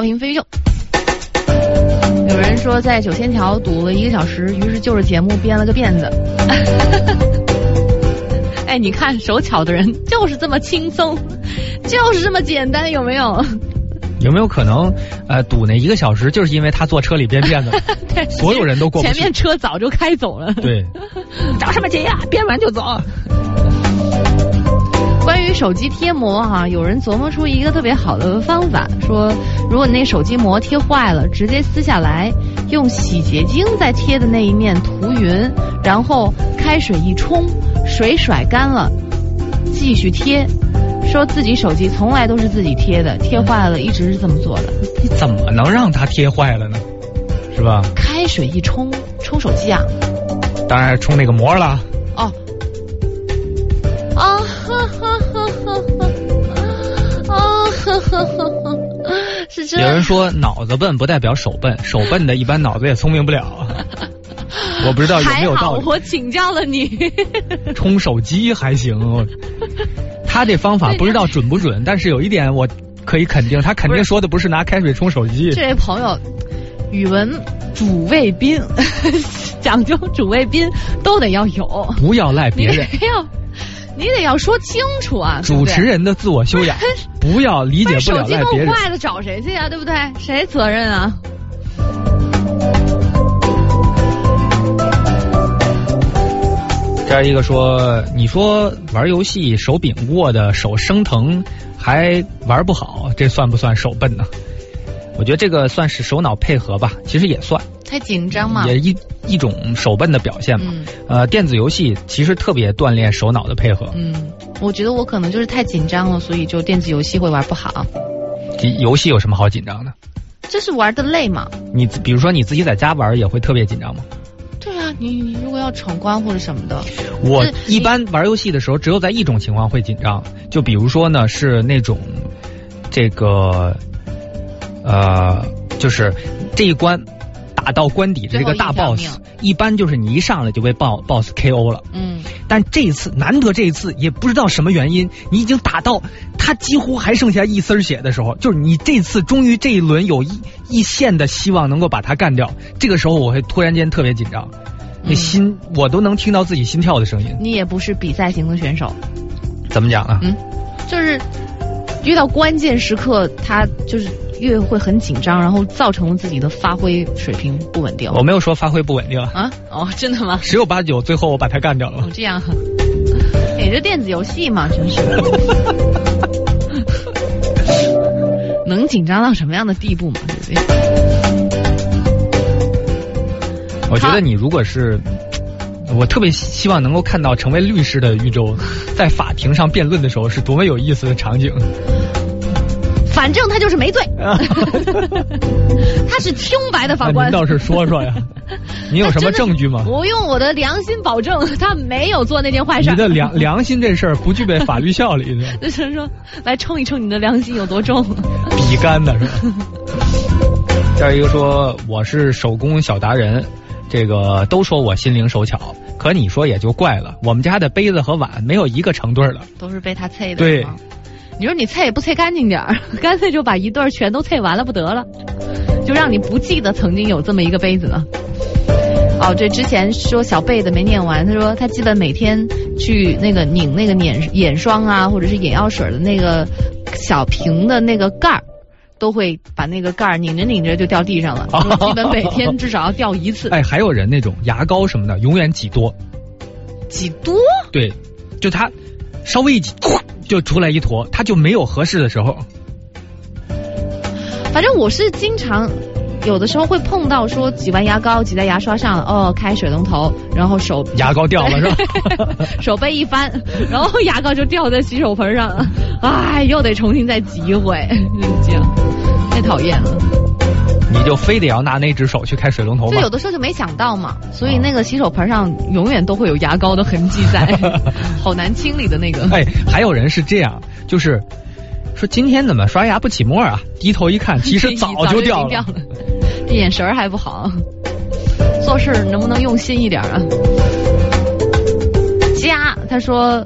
也是金龙调频飞秀。有人说在九仙桥堵了一个小时，于是就着节目编了个辫子。哎，你看手巧的人就是这么轻松，就是这么简单，有没有？有没有可能，呃，堵那一个小时，就是因为他坐车里编辫子，对，所有人都过不去。前面车早就开走了。对，着什么急呀？编完就走。关于手机贴膜哈，有人琢磨出一个特别好的方法，说如果你那手机膜贴坏了，直接撕下来，用洗洁精在贴的那一面涂匀，然后开水一冲，水甩干了，继续贴。说自己手机从来都是自己贴的，贴坏了一直是这么做的。你怎么能让它贴坏了呢？是吧？开水一冲，冲手机啊？当然冲那个膜了。哦。啊哈哈哈哈哈！啊哈哈哈哈！有人说脑子笨不代表手笨，手笨的一般脑子也聪明不了。我不知道有没有道理。我请教了你。充手机还行。他这方法不知道准不准，但是有一点我可以肯定，他肯定说的不是拿开水冲手机。这位朋友，语文主谓宾，讲究主谓宾都得要有，不要赖别人。要，你得要说清楚啊！主持人的自我修养，不要理解不了赖别人。手机坏了找谁去呀？对不对？谁责任啊？再一个说，你说玩游戏手柄握的手生疼，还玩不好，这算不算手笨呢？我觉得这个算是手脑配合吧，其实也算。太紧张嘛？也一一种手笨的表现嘛。呃，电子游戏其实特别锻炼手脑的配合。嗯，我觉得我可能就是太紧张了，所以就电子游戏会玩不好。游戏有什么好紧张的？就是玩的累嘛。你比如说你自己在家玩也会特别紧张吗？对啊，你你如果要闯关或者什么的，我一般玩游戏的时候，只有在一种情况会紧张，就比如说呢，是那种这个呃，就是这一关打到官底的这个大 boss，一般就是你一上来就被 boss boss KO 了。嗯。但这一次难得这一次，也不知道什么原因，你已经打到他几乎还剩下一丝血的时候，就是你这次终于这一轮有一一线的希望能够把他干掉，这个时候我会突然间特别紧张。那心我都能听到自己心跳的声音。你也不是比赛型的选手，怎么讲啊？嗯，就是遇到关键时刻，他就是越会很紧张，然后造成了自己的发挥水平不稳定。我没有说发挥不稳定啊。哦，真的吗？十有八九，最后我把他干掉了。哦，这样，也就电子游戏嘛，真是。能紧张到什么样的地步嘛？对不对？我觉得你如果是，我特别希望能够看到成为律师的玉州，在法庭上辩论的时候是多么有意思的场景。反正他就是没罪，他是清白的法官。您倒是说说呀，你有什么证据吗？我用我的良心保证，他没有做那件坏事。你的良良心这事儿不具备法律效力的。就是说，来称一称你的良心有多重？比干的是吧？再一个说，我是手工小达人。这个都说我心灵手巧，可你说也就怪了。我们家的杯子和碗没有一个成对的，都是被他啐的。对，你说你啐也不啐干净点儿，干脆就把一对全都啐完了不得了，就让你不记得曾经有这么一个杯子了。哦，这，之前说小贝的没念完，他说他基本每天去那个拧那个眼眼霜啊，或者是眼药水的那个小瓶的那个盖儿。都会把那个盖儿拧着拧着就掉地上了，基本每天至少要掉一次。哎，还有人那种牙膏什么的，永远挤多，挤多？对，就它稍微一挤，就出来一坨，它就没有合适的时候。反正我是经常有的时候会碰到说挤完牙膏挤在牙刷上，哦，开水龙头，然后手牙膏掉了是吧？手背一翻，然后牙膏就掉在洗手盆上了，哎，又得重新再挤一回，这样。太讨厌了，你就非得要拿那只手去开水龙头吗？就有的时候就没想到嘛，所以那个洗手盆上永远都会有牙膏的痕迹在，好难清理的那个。哎，还有人是这样，就是说今天怎么刷牙不起沫啊？低头一看，其实 早就掉了，这 眼神还不好，做事能不能用心一点啊？家他说。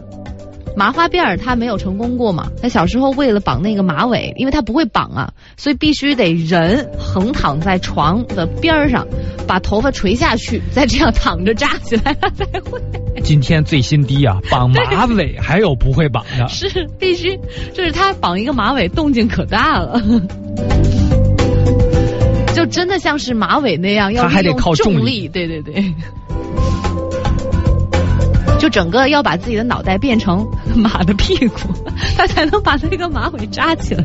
麻花辫儿他没有成功过嘛？他小时候为了绑那个马尾，因为他不会绑啊，所以必须得人横躺在床的边儿上，把头发垂下去，再这样躺着扎起来，他才会。今天最新低啊，绑马尾还有不会绑的，是必须，就是他绑一个马尾，动静可大了。就真的像是马尾那样，要他还得靠重重力对对对。就整个要把自己的脑袋变成马的屁股，他才能把那个马尾扎起来。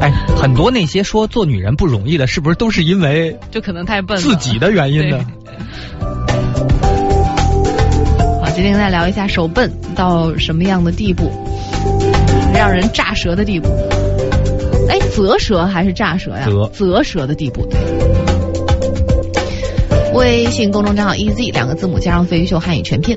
哎，很多那些说做女人不容易的，是不是都是因为就可能太笨。自己的原因呢？好，今天再聊一下手笨到什么样的地步，让人炸舌的地步。哎，啧舌还是炸舌呀？啧啧舌的地步。对。微信公众账号 EZ 两个字母加上飞鱼秀汉语全拼。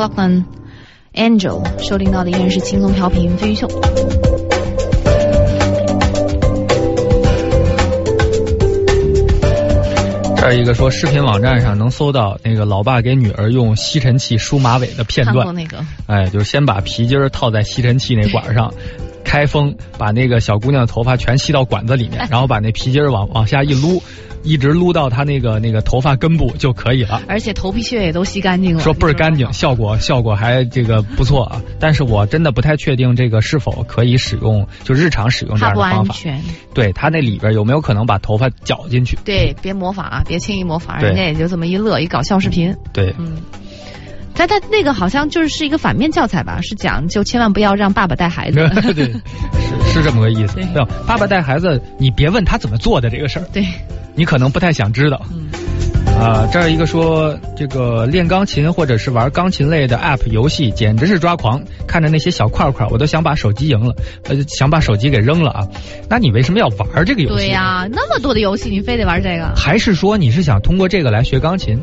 McLaughlin Angel 收听到的依然是轻松调频飞鱼秀。这儿一个说，视频网站上能搜到那个老爸给女儿用吸尘器梳马尾的片段。那个，哎，就是先把皮筋儿套在吸尘器那管儿上，开封，把那个小姑娘的头发全吸到管子里面，然后把那皮筋儿往往下一撸，一直撸到他那个那个头发根部就可以了。而且头皮屑也都吸干净了，说倍儿干净，效果效果还这个不错啊。但是我真的不太确定这个是否可以使用，就日常使用这道吗怕不样的方法。安全。对他那里边有没有可能把头发绞进去？对，别模仿啊，别轻易模仿，人家也就这么一乐，一搞笑视频。对，嗯，但他那个好像就是是一个反面教材吧，是讲就千万不要让爸爸带孩子。对，是是这么个意思对。没有，爸爸带孩子，你别问他怎么做的这个事儿，对，你可能不太想知道。嗯，啊，这儿一个说这个练钢琴或者是玩钢琴类的 App 游戏，简直是抓狂。看着那些小块块，我都想把手机赢了，呃，想把手机给扔了啊。那你为什么要玩这个游戏？对呀、那么多的游戏，你非得玩这个？还是说你是想通过这个来学钢琴？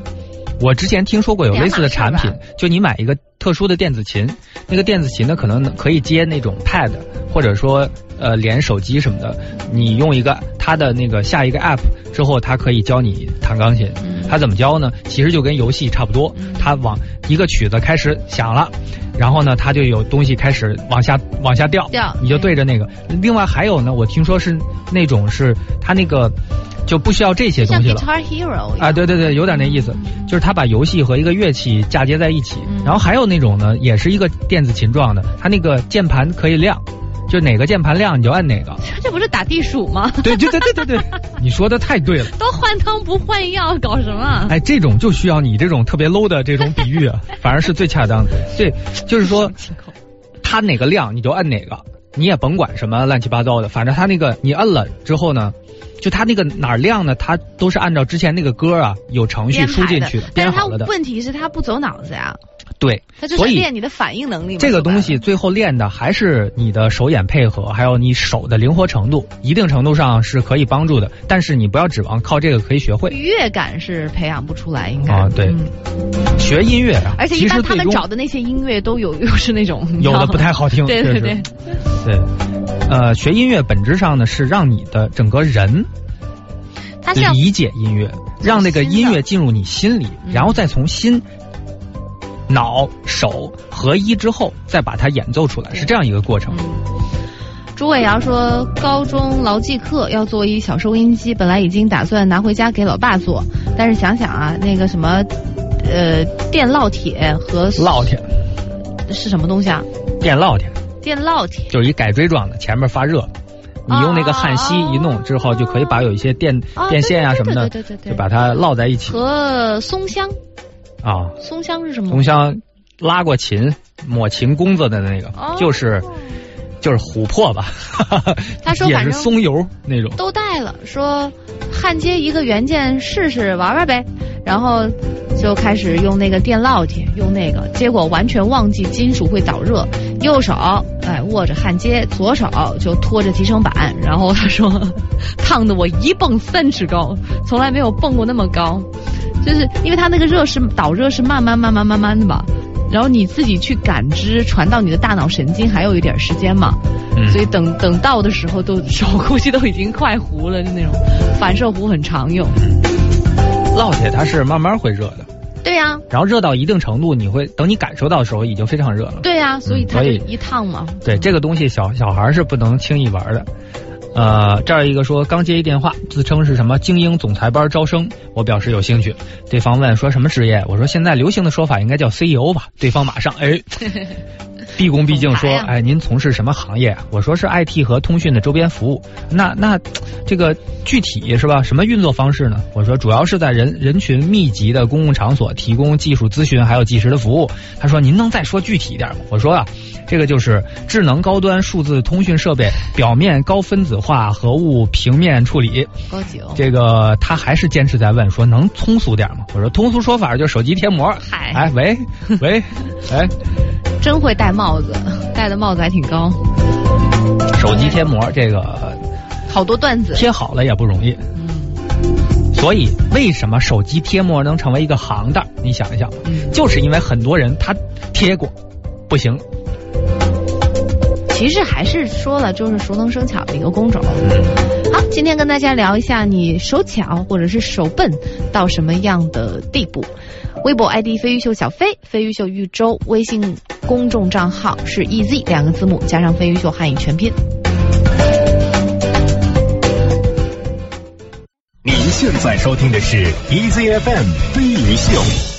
我之前听说过有类似的产品就你买一个特殊的电子琴，那个电子琴呢可能可以接那种 Pad，或者说呃连手机什么的，你用一个它的那个下一个 App 之后，它可以教你弹钢琴。嗯他怎么教呢？其实就跟游戏差不多，它往一个曲子开始响了，然后呢，它就有东西开始往下往下掉，掉你就对着那个。另外还有呢，我听说是那种是它那个就不需要这些东西了。Guitar Hero 啊，对对对，有点那意思，就是他把游戏和一个乐器嫁接在一起，嗯然后还有那种呢，也是一个电子琴状的，它那个键盘可以亮，就哪个键盘亮你就按哪个。这不是打地鼠吗？对对对对对对，你说的太对了。都换汤不换药，搞什么？哎，这种就需要你这种特别 low 的这种比喻啊，反而是最恰当的。对，就是说，它哪个亮你就按哪个，你也甭管什么乱七八糟的，反正它那个你按了之后呢，就它那个哪儿亮呢，它都是按照之前那个歌啊有程序输进去的，但是它编好了的。问题是它不走脑子呀，对，它就是练你的反应能力嘛。这个东西最后练的还是你的手眼配合，还有你手的灵活程度，一定程度上是可以帮助的。但是你不要指望靠这个可以学会愉悦感是培养不出来，应该啊。对，嗯学音乐啊，而且一般他们找的那些音乐都有 又是那种有的不太好听，对对对，对。呃，学音乐本质上呢是让你的整个人理解音乐，让那个音乐进入你心里，嗯然后再从心、脑、手合一之后，再把它演奏出来，是这样一个过程。嗯朱伟瑶说，高中劳技课要做一小收音机，本来已经打算拿回家给老爸做，但是想想啊，那个什么，呃，电烙铁和烙铁，是什么东西啊？电烙铁电烙铁就是一改锥状的，前面发热。你用那个焊锡一弄之后，就可以把有一些电哦电线啊什么的，就把它烙在一起和松香，啊。松香是什么？松香拉过琴、抹琴弓子的那个，哦就是就是琥珀吧，他说也是松油那种。都带了，说焊接一个元件试试玩玩呗，然后就开始用那个电烙铁，用那个，结果完全忘记金属会导热，右手哎握着焊接，左手就拖着集成板，然后他说烫的我一蹦三尺高，从来没有蹦过那么高，就是因为它那个热是导热是慢慢慢慢慢慢的嘛。然后你自己去感知传到你的大脑神经还有一点时间嘛，所以等等到的时候都手估计都已经快糊了，就那种反射弧很常用。烙铁它是慢慢会热的，对呀、然后热到一定程度，你会等你感受到的时候已经非常热了。对呀、所以它以一烫嘛。对这个东西小小孩是不能轻易玩的。呃，这儿一个说刚接一电话，自称是什么精英总裁班招生，我表示有兴趣。对方问说什么职业？我说现在流行的说法应该叫 CEO 吧。对方马上哎，毕恭毕敬说哎，您从事什么行业啊？我说是 IT 和通讯的周边服务。那那这个具体是吧？什么运作方式呢？我说主要是在人人群密集的公共场所提供技术咨询还有即时的服务。他说您能再说具体一点吗？我说啊，这个就是智能高端数字通讯设备表面高分子化合物平面处理。高级哦。这个他还是坚持在问说能通俗点吗？我说通俗说法就是手机贴膜。嗨哎喂喂 哎，真会戴帽子，戴的帽子还挺高，手机贴膜这个好多段子。贴好了也不容易。嗯，所以，为什么手机贴膜能成为一个行当？你想一想，嗯就是因为很多人他贴过，不行。其实还是说了，就是熟能生巧的一个工种。好，今天跟大家聊一下你手巧或者是手笨到什么样的地步。微博 ID 飞鱼秀小飞，飞鱼秀豫州，微信公众账号是 EZ 两个字母加上飞鱼秀汉语全拼。您现在收听的是 EZFM 飞鱼秀。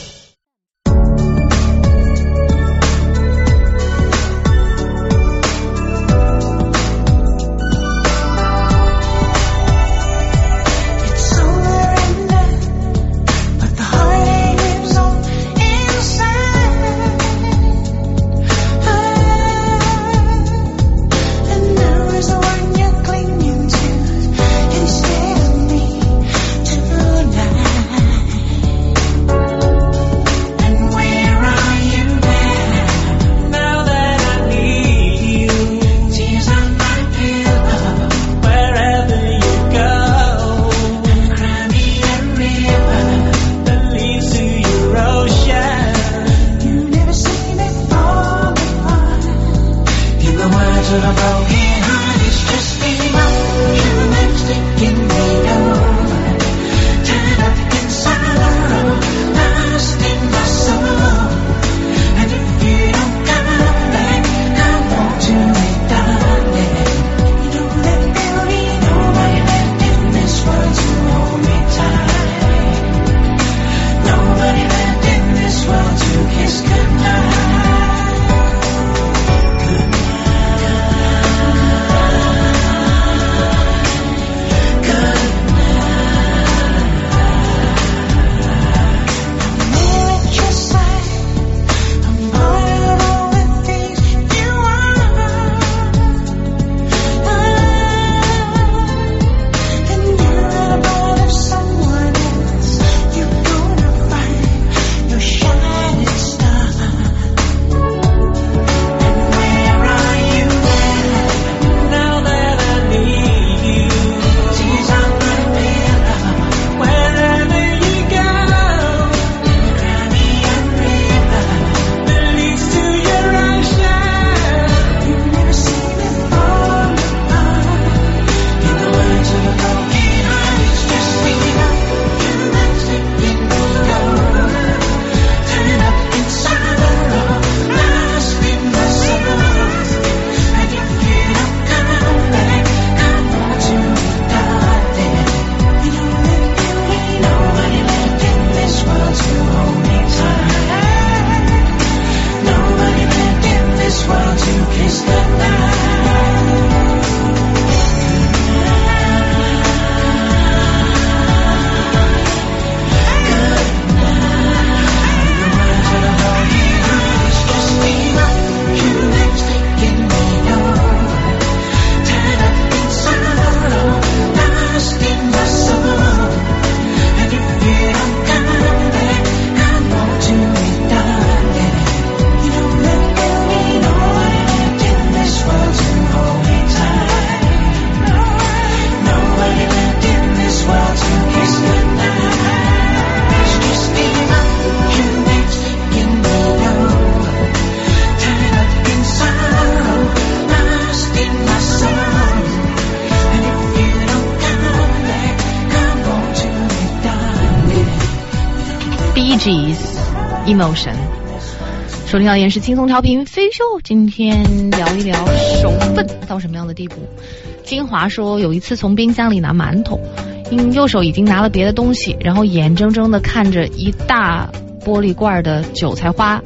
Emotion。收听到也是轻松调频飞秀，今天聊一聊手笨到什么样的地步。金华说，有一次从冰箱里拿馒头，因右手已经拿了别的东西，然后眼睁睁的看着一大玻璃罐的韭菜花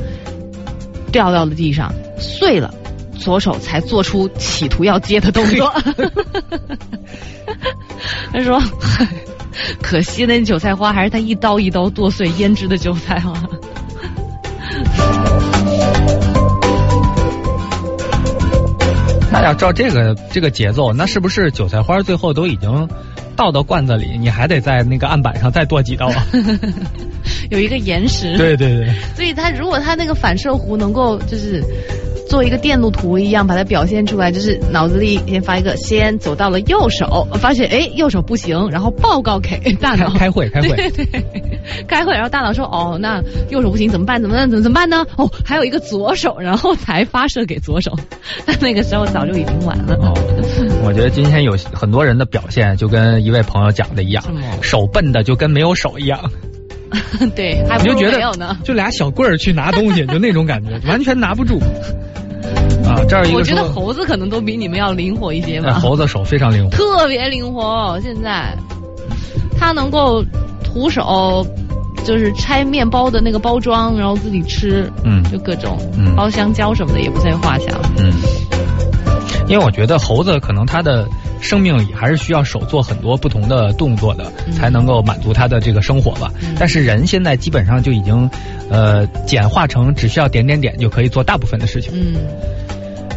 掉到了地上，碎了，左手才做出企图要接的动作。他说：“ 可惜那韭菜花还是他一刀一刀剁碎腌制的韭菜啊。”那要照这个这个节奏，那是不是韭菜花最后都已经倒到罐子里，你还得在那个案板上再剁几刀啊？有一个延时。对对对。所以他如果他那个反射弧能够就是。做一个电路图一样，把它表现出来，就是脑子里先发一个，先走到了右手，发现哎右手不行，然后报告给大脑开会开会 对对 开会，然后大脑说哦那右手不行怎么办怎么办怎么怎么办呢？哦还有一个左手，然后才发射给左手，但 那个时候早就已经晚了。哦，我觉得今天有很多人的表现就跟一位朋友讲的一样，手笨的就跟没有手一样。对，还不如没有呢，就俩小棍儿去拿东西，就那种感觉，完全拿不住。啊，这儿一个我觉得猴子可能都比你们要灵活一些吧。猴子手非常灵活，特别灵活。现在，它能够徒手，就是拆面包的那个包装，然后自己吃，嗯，就各种，嗯，包香蕉什么的也不在话下。嗯，因为我觉得猴子可能它的生命里还是需要手做很多不同的动作的，才能够满足它的这个生活吧。但是人现在基本上就已经，呃，简化成只需要点点点就可以做大部分的事情。嗯。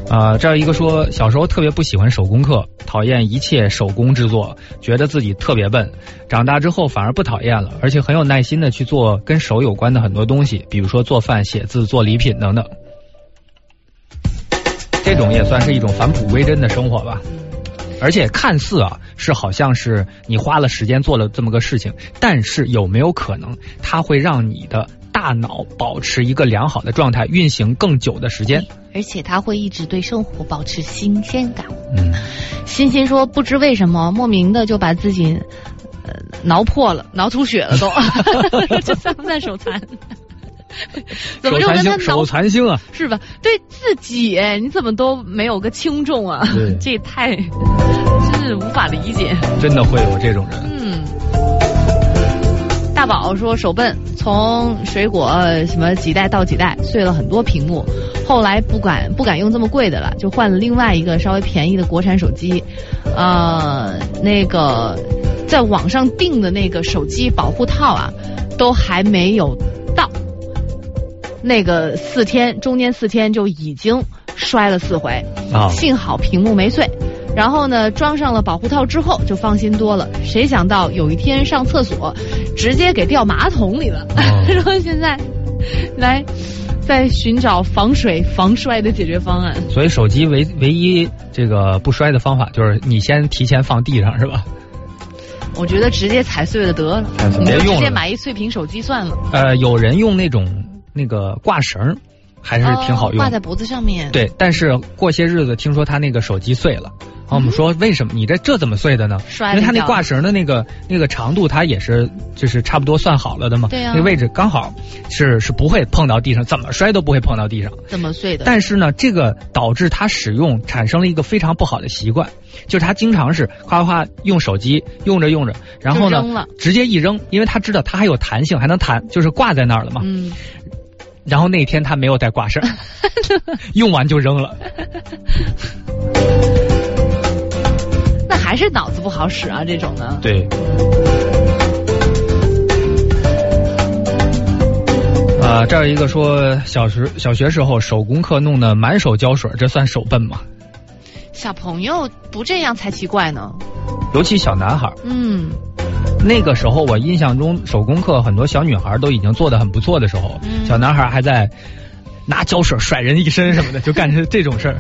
啊，这儿一个说，小时候特别不喜欢手工课，讨厌一切手工制作，觉得自己特别笨。长大之后反而不讨厌了，而且很有耐心的去做跟手有关的很多东西，比如说做饭、写字、做礼品等等。这种也算是一种返璞归真的生活吧。而且看似啊，是好像是你花了时间做了这么个事情，但是有没有可能它会让你的？大脑保持一个良好的状态，运行更久的时间，而且他会一直对生活保持新鲜感。嗯，欣欣说，不知为什么，莫名的就把自己呃挠破了，挠出血了都，这算不算手残？怎么就跟他手残星啊？是吧？对自己，你怎么都没有个轻重啊？这也太真是无法理解。真的会有这种人？嗯。宝说手笨，从水果什么几代到几代，碎了很多屏幕。后来不敢不敢用这么贵的了，就换了另外一个稍微便宜的国产手机。呃，那个在网上订的那个手机保护套啊，都还没有到。那个四天中间四天就已经摔了四回，幸好屏幕没碎。然后呢，装上了保护套之后就放心多了。谁想到有一天上厕所，直接给掉马桶里了。然后现在来在寻找防水防摔的解决方案。所以手机唯唯一这个不摔的方法就是你先提前放地上是吧？我觉得直接踩碎了得了，别用直接买一碎屏手机算了。呃，有人用那种那个挂绳。还是挺好用，挂在脖子上面。对，但是过些日子听说他那个手机碎了，然后我们说为什么你这这怎么碎的呢？因为它那挂绳的那个那个长度，它也是就是差不多算好了的嘛。对呀，那位置刚好是是不会碰到地上，怎么摔都不会碰到地上。怎么碎的？但是呢，这个导致他使用产生了一个非常不好的习惯，就是他经常是夸夸用手机用着用着，然后呢直接一扔，因为他知道它还有弹性，还能弹，就是挂在那儿了嘛。嗯。然后那天他没有带挂绳，用完就扔了。那还是脑子不好使啊，这种呢？对。啊，这儿一个说小时小学时候手工课弄得满手胶水，这算手笨吗？小朋友不这样才奇怪呢。尤其小男孩。嗯。那个时候，我印象中手工课很多小女孩都已经做的很不错的时候，小男孩还在拿胶水甩人一身什么的，就干这这种事儿。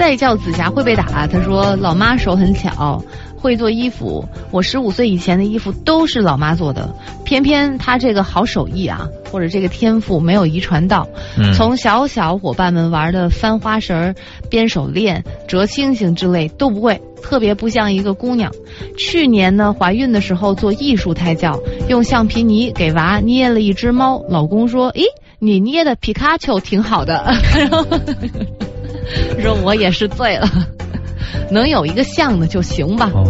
再叫紫霞会被打。他说老妈手很巧，会做衣服。我十五岁以前的衣服都是老妈做的，偏偏她这个好手艺啊，或者这个天赋没有遗传到。嗯从小小伙伴们玩的翻花绳、编手链、折星星之类都不会，特别不像一个姑娘。去年呢，怀孕的时候做艺术胎教，用橡皮泥给娃捏了一只猫。老公说：“诶，你捏的皮卡丘挺好的。” 说我也是醉了，能有一个像的就行吧。哦。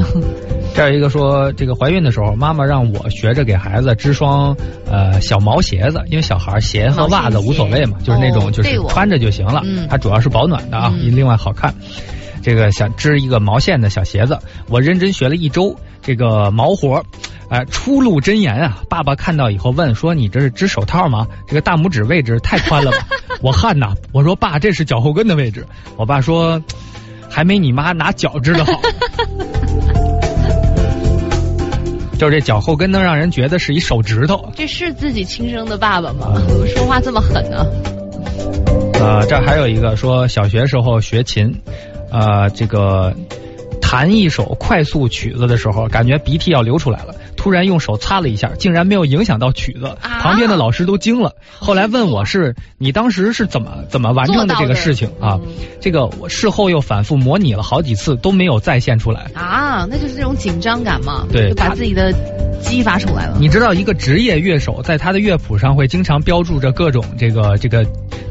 这有一个说，这个怀孕的时候，妈妈让我学着给孩子织双呃小毛鞋子，因为小孩鞋和袜子无所谓嘛，就是那种就是穿着就行了，嗯。它主要是保暖的啊，嗯。另外好看。这个想织一个毛线的小鞋子，我认真学了一周这个毛活。哎，初露真言啊！爸爸看到以后问说：“你这是织手套吗？这个大拇指位置太宽了吧？” 我汗呐！我说：“爸，这是脚后跟的位置。”我爸说：“还没你妈拿脚织的好。”就是这脚后跟能让人觉得是一手指头。这是自己亲生的爸爸吗？啊怎么说话这么狠呢？呃，这还有一个说小学时候学琴，呃，这个弹一首快速曲子的时候，感觉鼻涕要流出来了，突然用手擦了一下，竟然没有影响到曲子，啊旁边的老师都惊了。后来问我是你当时是怎么怎么完成的这个事情啊？嗯这个我事后又反复模拟了好几次，都没有再现出来。啊，那就是这种紧张感嘛，对就把自己的激发出来了。你知道一个职业乐手在他的乐谱上会经常标注着各种这个这个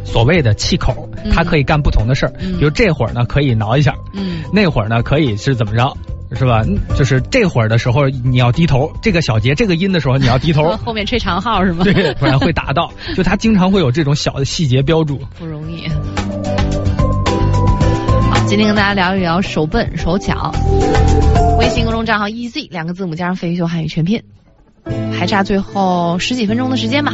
所谓的气口，嗯他可以干不同的事儿，嗯比如这会儿呢可以挠一下，嗯，那会儿呢可以是怎么着，是吧？嗯就是这会儿的时候你要低头，这个小节这个音的时候你要低头，后面吹长号是吗？对，不然会打到。就他经常会有这种小的细节标注。不容易。好，今天跟大家聊一聊手笨手巧。微信公众账号 easy 两个字母加上飞鱼秀汉语全拼，还差最后十几分钟的时间吧。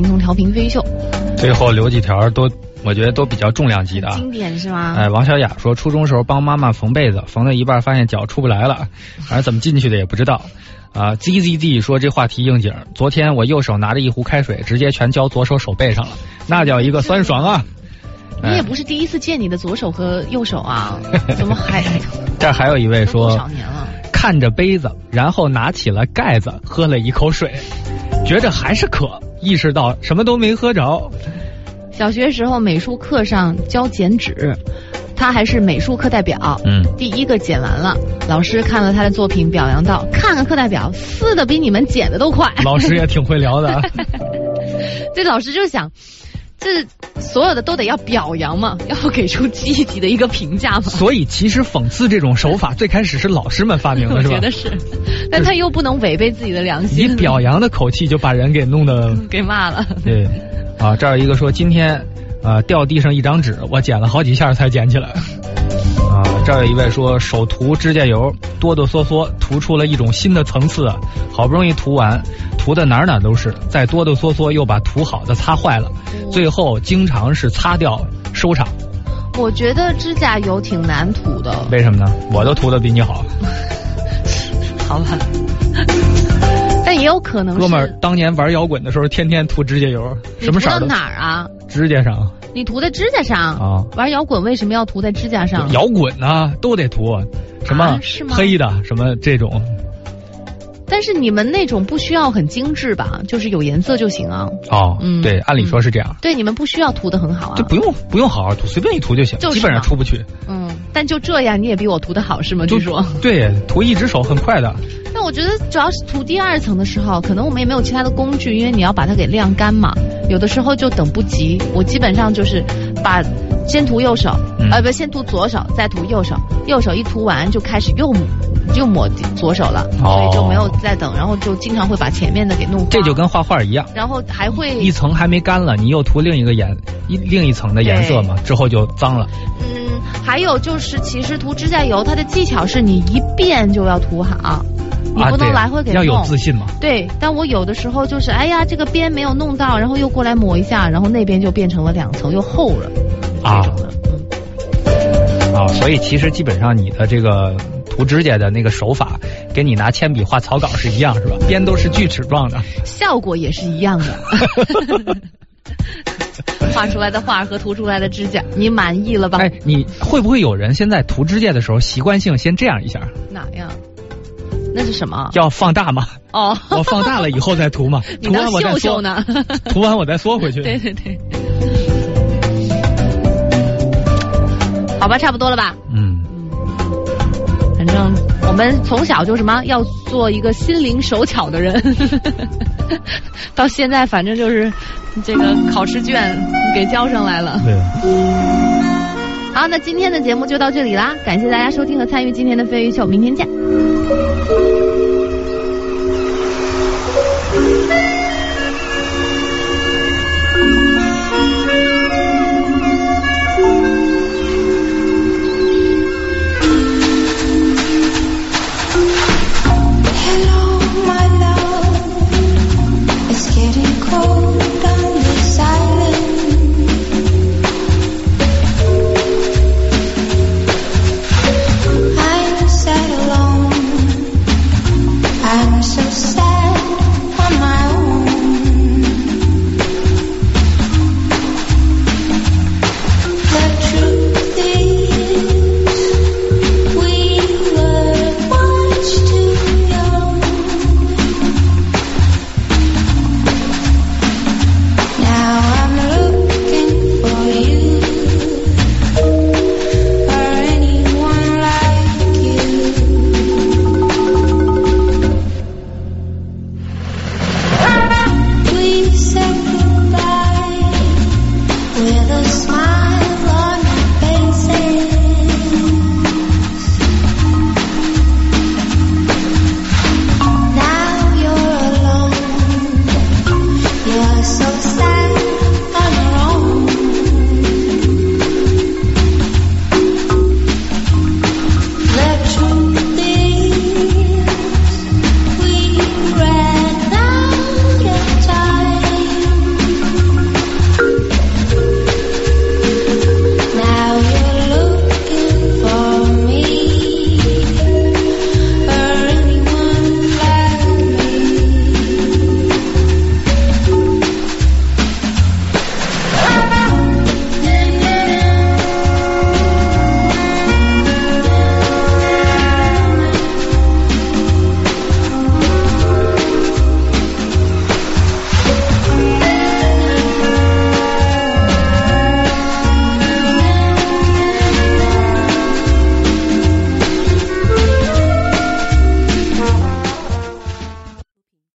听到的依然是青空调频飞秀，最后留几条都，我觉得都比较重量级的啊。经典是吗？哎，王小雅说，初中时候帮妈妈缝被子，缝到一半发现脚出不来了，反正怎么进去的也不知道。啊，Z Z Z 说这话题应景。昨天我右手拿着一壶开水，直接全浇左手手背上了，那叫一个酸爽啊！你也不是第一次见你的左手和右手啊，怎么还？这还有一位说少，年了？看着杯子，然后拿起了盖子，喝了一口水，觉着还是渴，意识到什么都没喝着。小学时候美术课上教剪纸，他还是美术课代表。嗯，第一个剪完了，老师看了他的作品，表扬道：“看看课代表撕的比你们剪的都快。老师也挺会聊的啊。”这老师就想，这所有的都得要表扬嘛，要给出积极的一个评价嘛。所以其实讽刺这种手法最开始是老师们发明的，是吧我觉？得是，但他又不能违背自己的良心以心，表扬的口气就把人给弄得 给骂了。对，啊，这儿有一个说今天，啊掉地上一张纸，我捡了好几下才捡起来。啊，这儿有一位说手涂指甲油，哆哆嗦嗦涂出了一种新的层次啊，好不容易涂完，涂的哪儿哪儿都是，再哆哆嗦嗦又把涂好的擦坏了，最后经常是擦掉收场，我觉得指甲油挺难涂的，为什么呢？我都涂的比你，好有可能是哥们儿当年玩摇滚的时候，天天涂指甲油，什么色儿都哪儿啊？指甲上你涂在指甲上啊。玩摇滚为什么要涂在指甲上？摇滚呢都得涂，什么啊是吗黑的，什么这种但是你们那种不需要很精致吧？就是有颜色就行啊。哦，嗯对，按理说是这样，对，你们不需要涂的很好啊。就不用不用好好涂，随便一涂就行，就是基本上出不去。嗯，但就这样，你也比我涂的好是吗？就据说。对，涂一只手很快的，那我觉得主要是涂第二层的时候，可能我们也没有其他的工具，因为你要把它给晾干嘛。有的时候就等不及，我基本上就是把先涂右手，嗯。呃不，先涂左手，再涂右手，右手一涂完就开始又抹又抹左手了，哦。所以就没有再等，然后就经常会把前面的给弄。这就跟画画一样，然后还会一层还没干了，你又涂另一个颜一另一层的颜色嘛，之后就脏了。嗯，还有就是，其实涂指甲油它的技巧是你一遍就要涂好，你不能来回给要有。自信嘛。对，但我有的时候就是，哎呀，这个边没有弄到，然后又过来抹一下，然后那边就变成了两层，又厚了。啊这种的嗯，啊，所以其实基本上你的这个涂指甲的那个手法，跟你拿铅笔画草稿是一样，是吧？边都是锯齿状的。效果也是一样的。画出来的画和涂出来的指甲，你满意了吧？哎，你会不会有人现在涂指甲的时候习惯性先这样一下？哪呀？那是什么？要放大吗？哦，我放大了以后再涂嘛，你涂完我再缩，呢？涂完我再缩回去。对对对。好吧，差不多了吧？嗯，反正我们从小就什么要做一个心灵手巧的人，到现在反正就是这个考试卷给交上来了。对。好，那今天的节目就到这里啦，感谢大家收听和参与今天的飞鱼秀，明天见。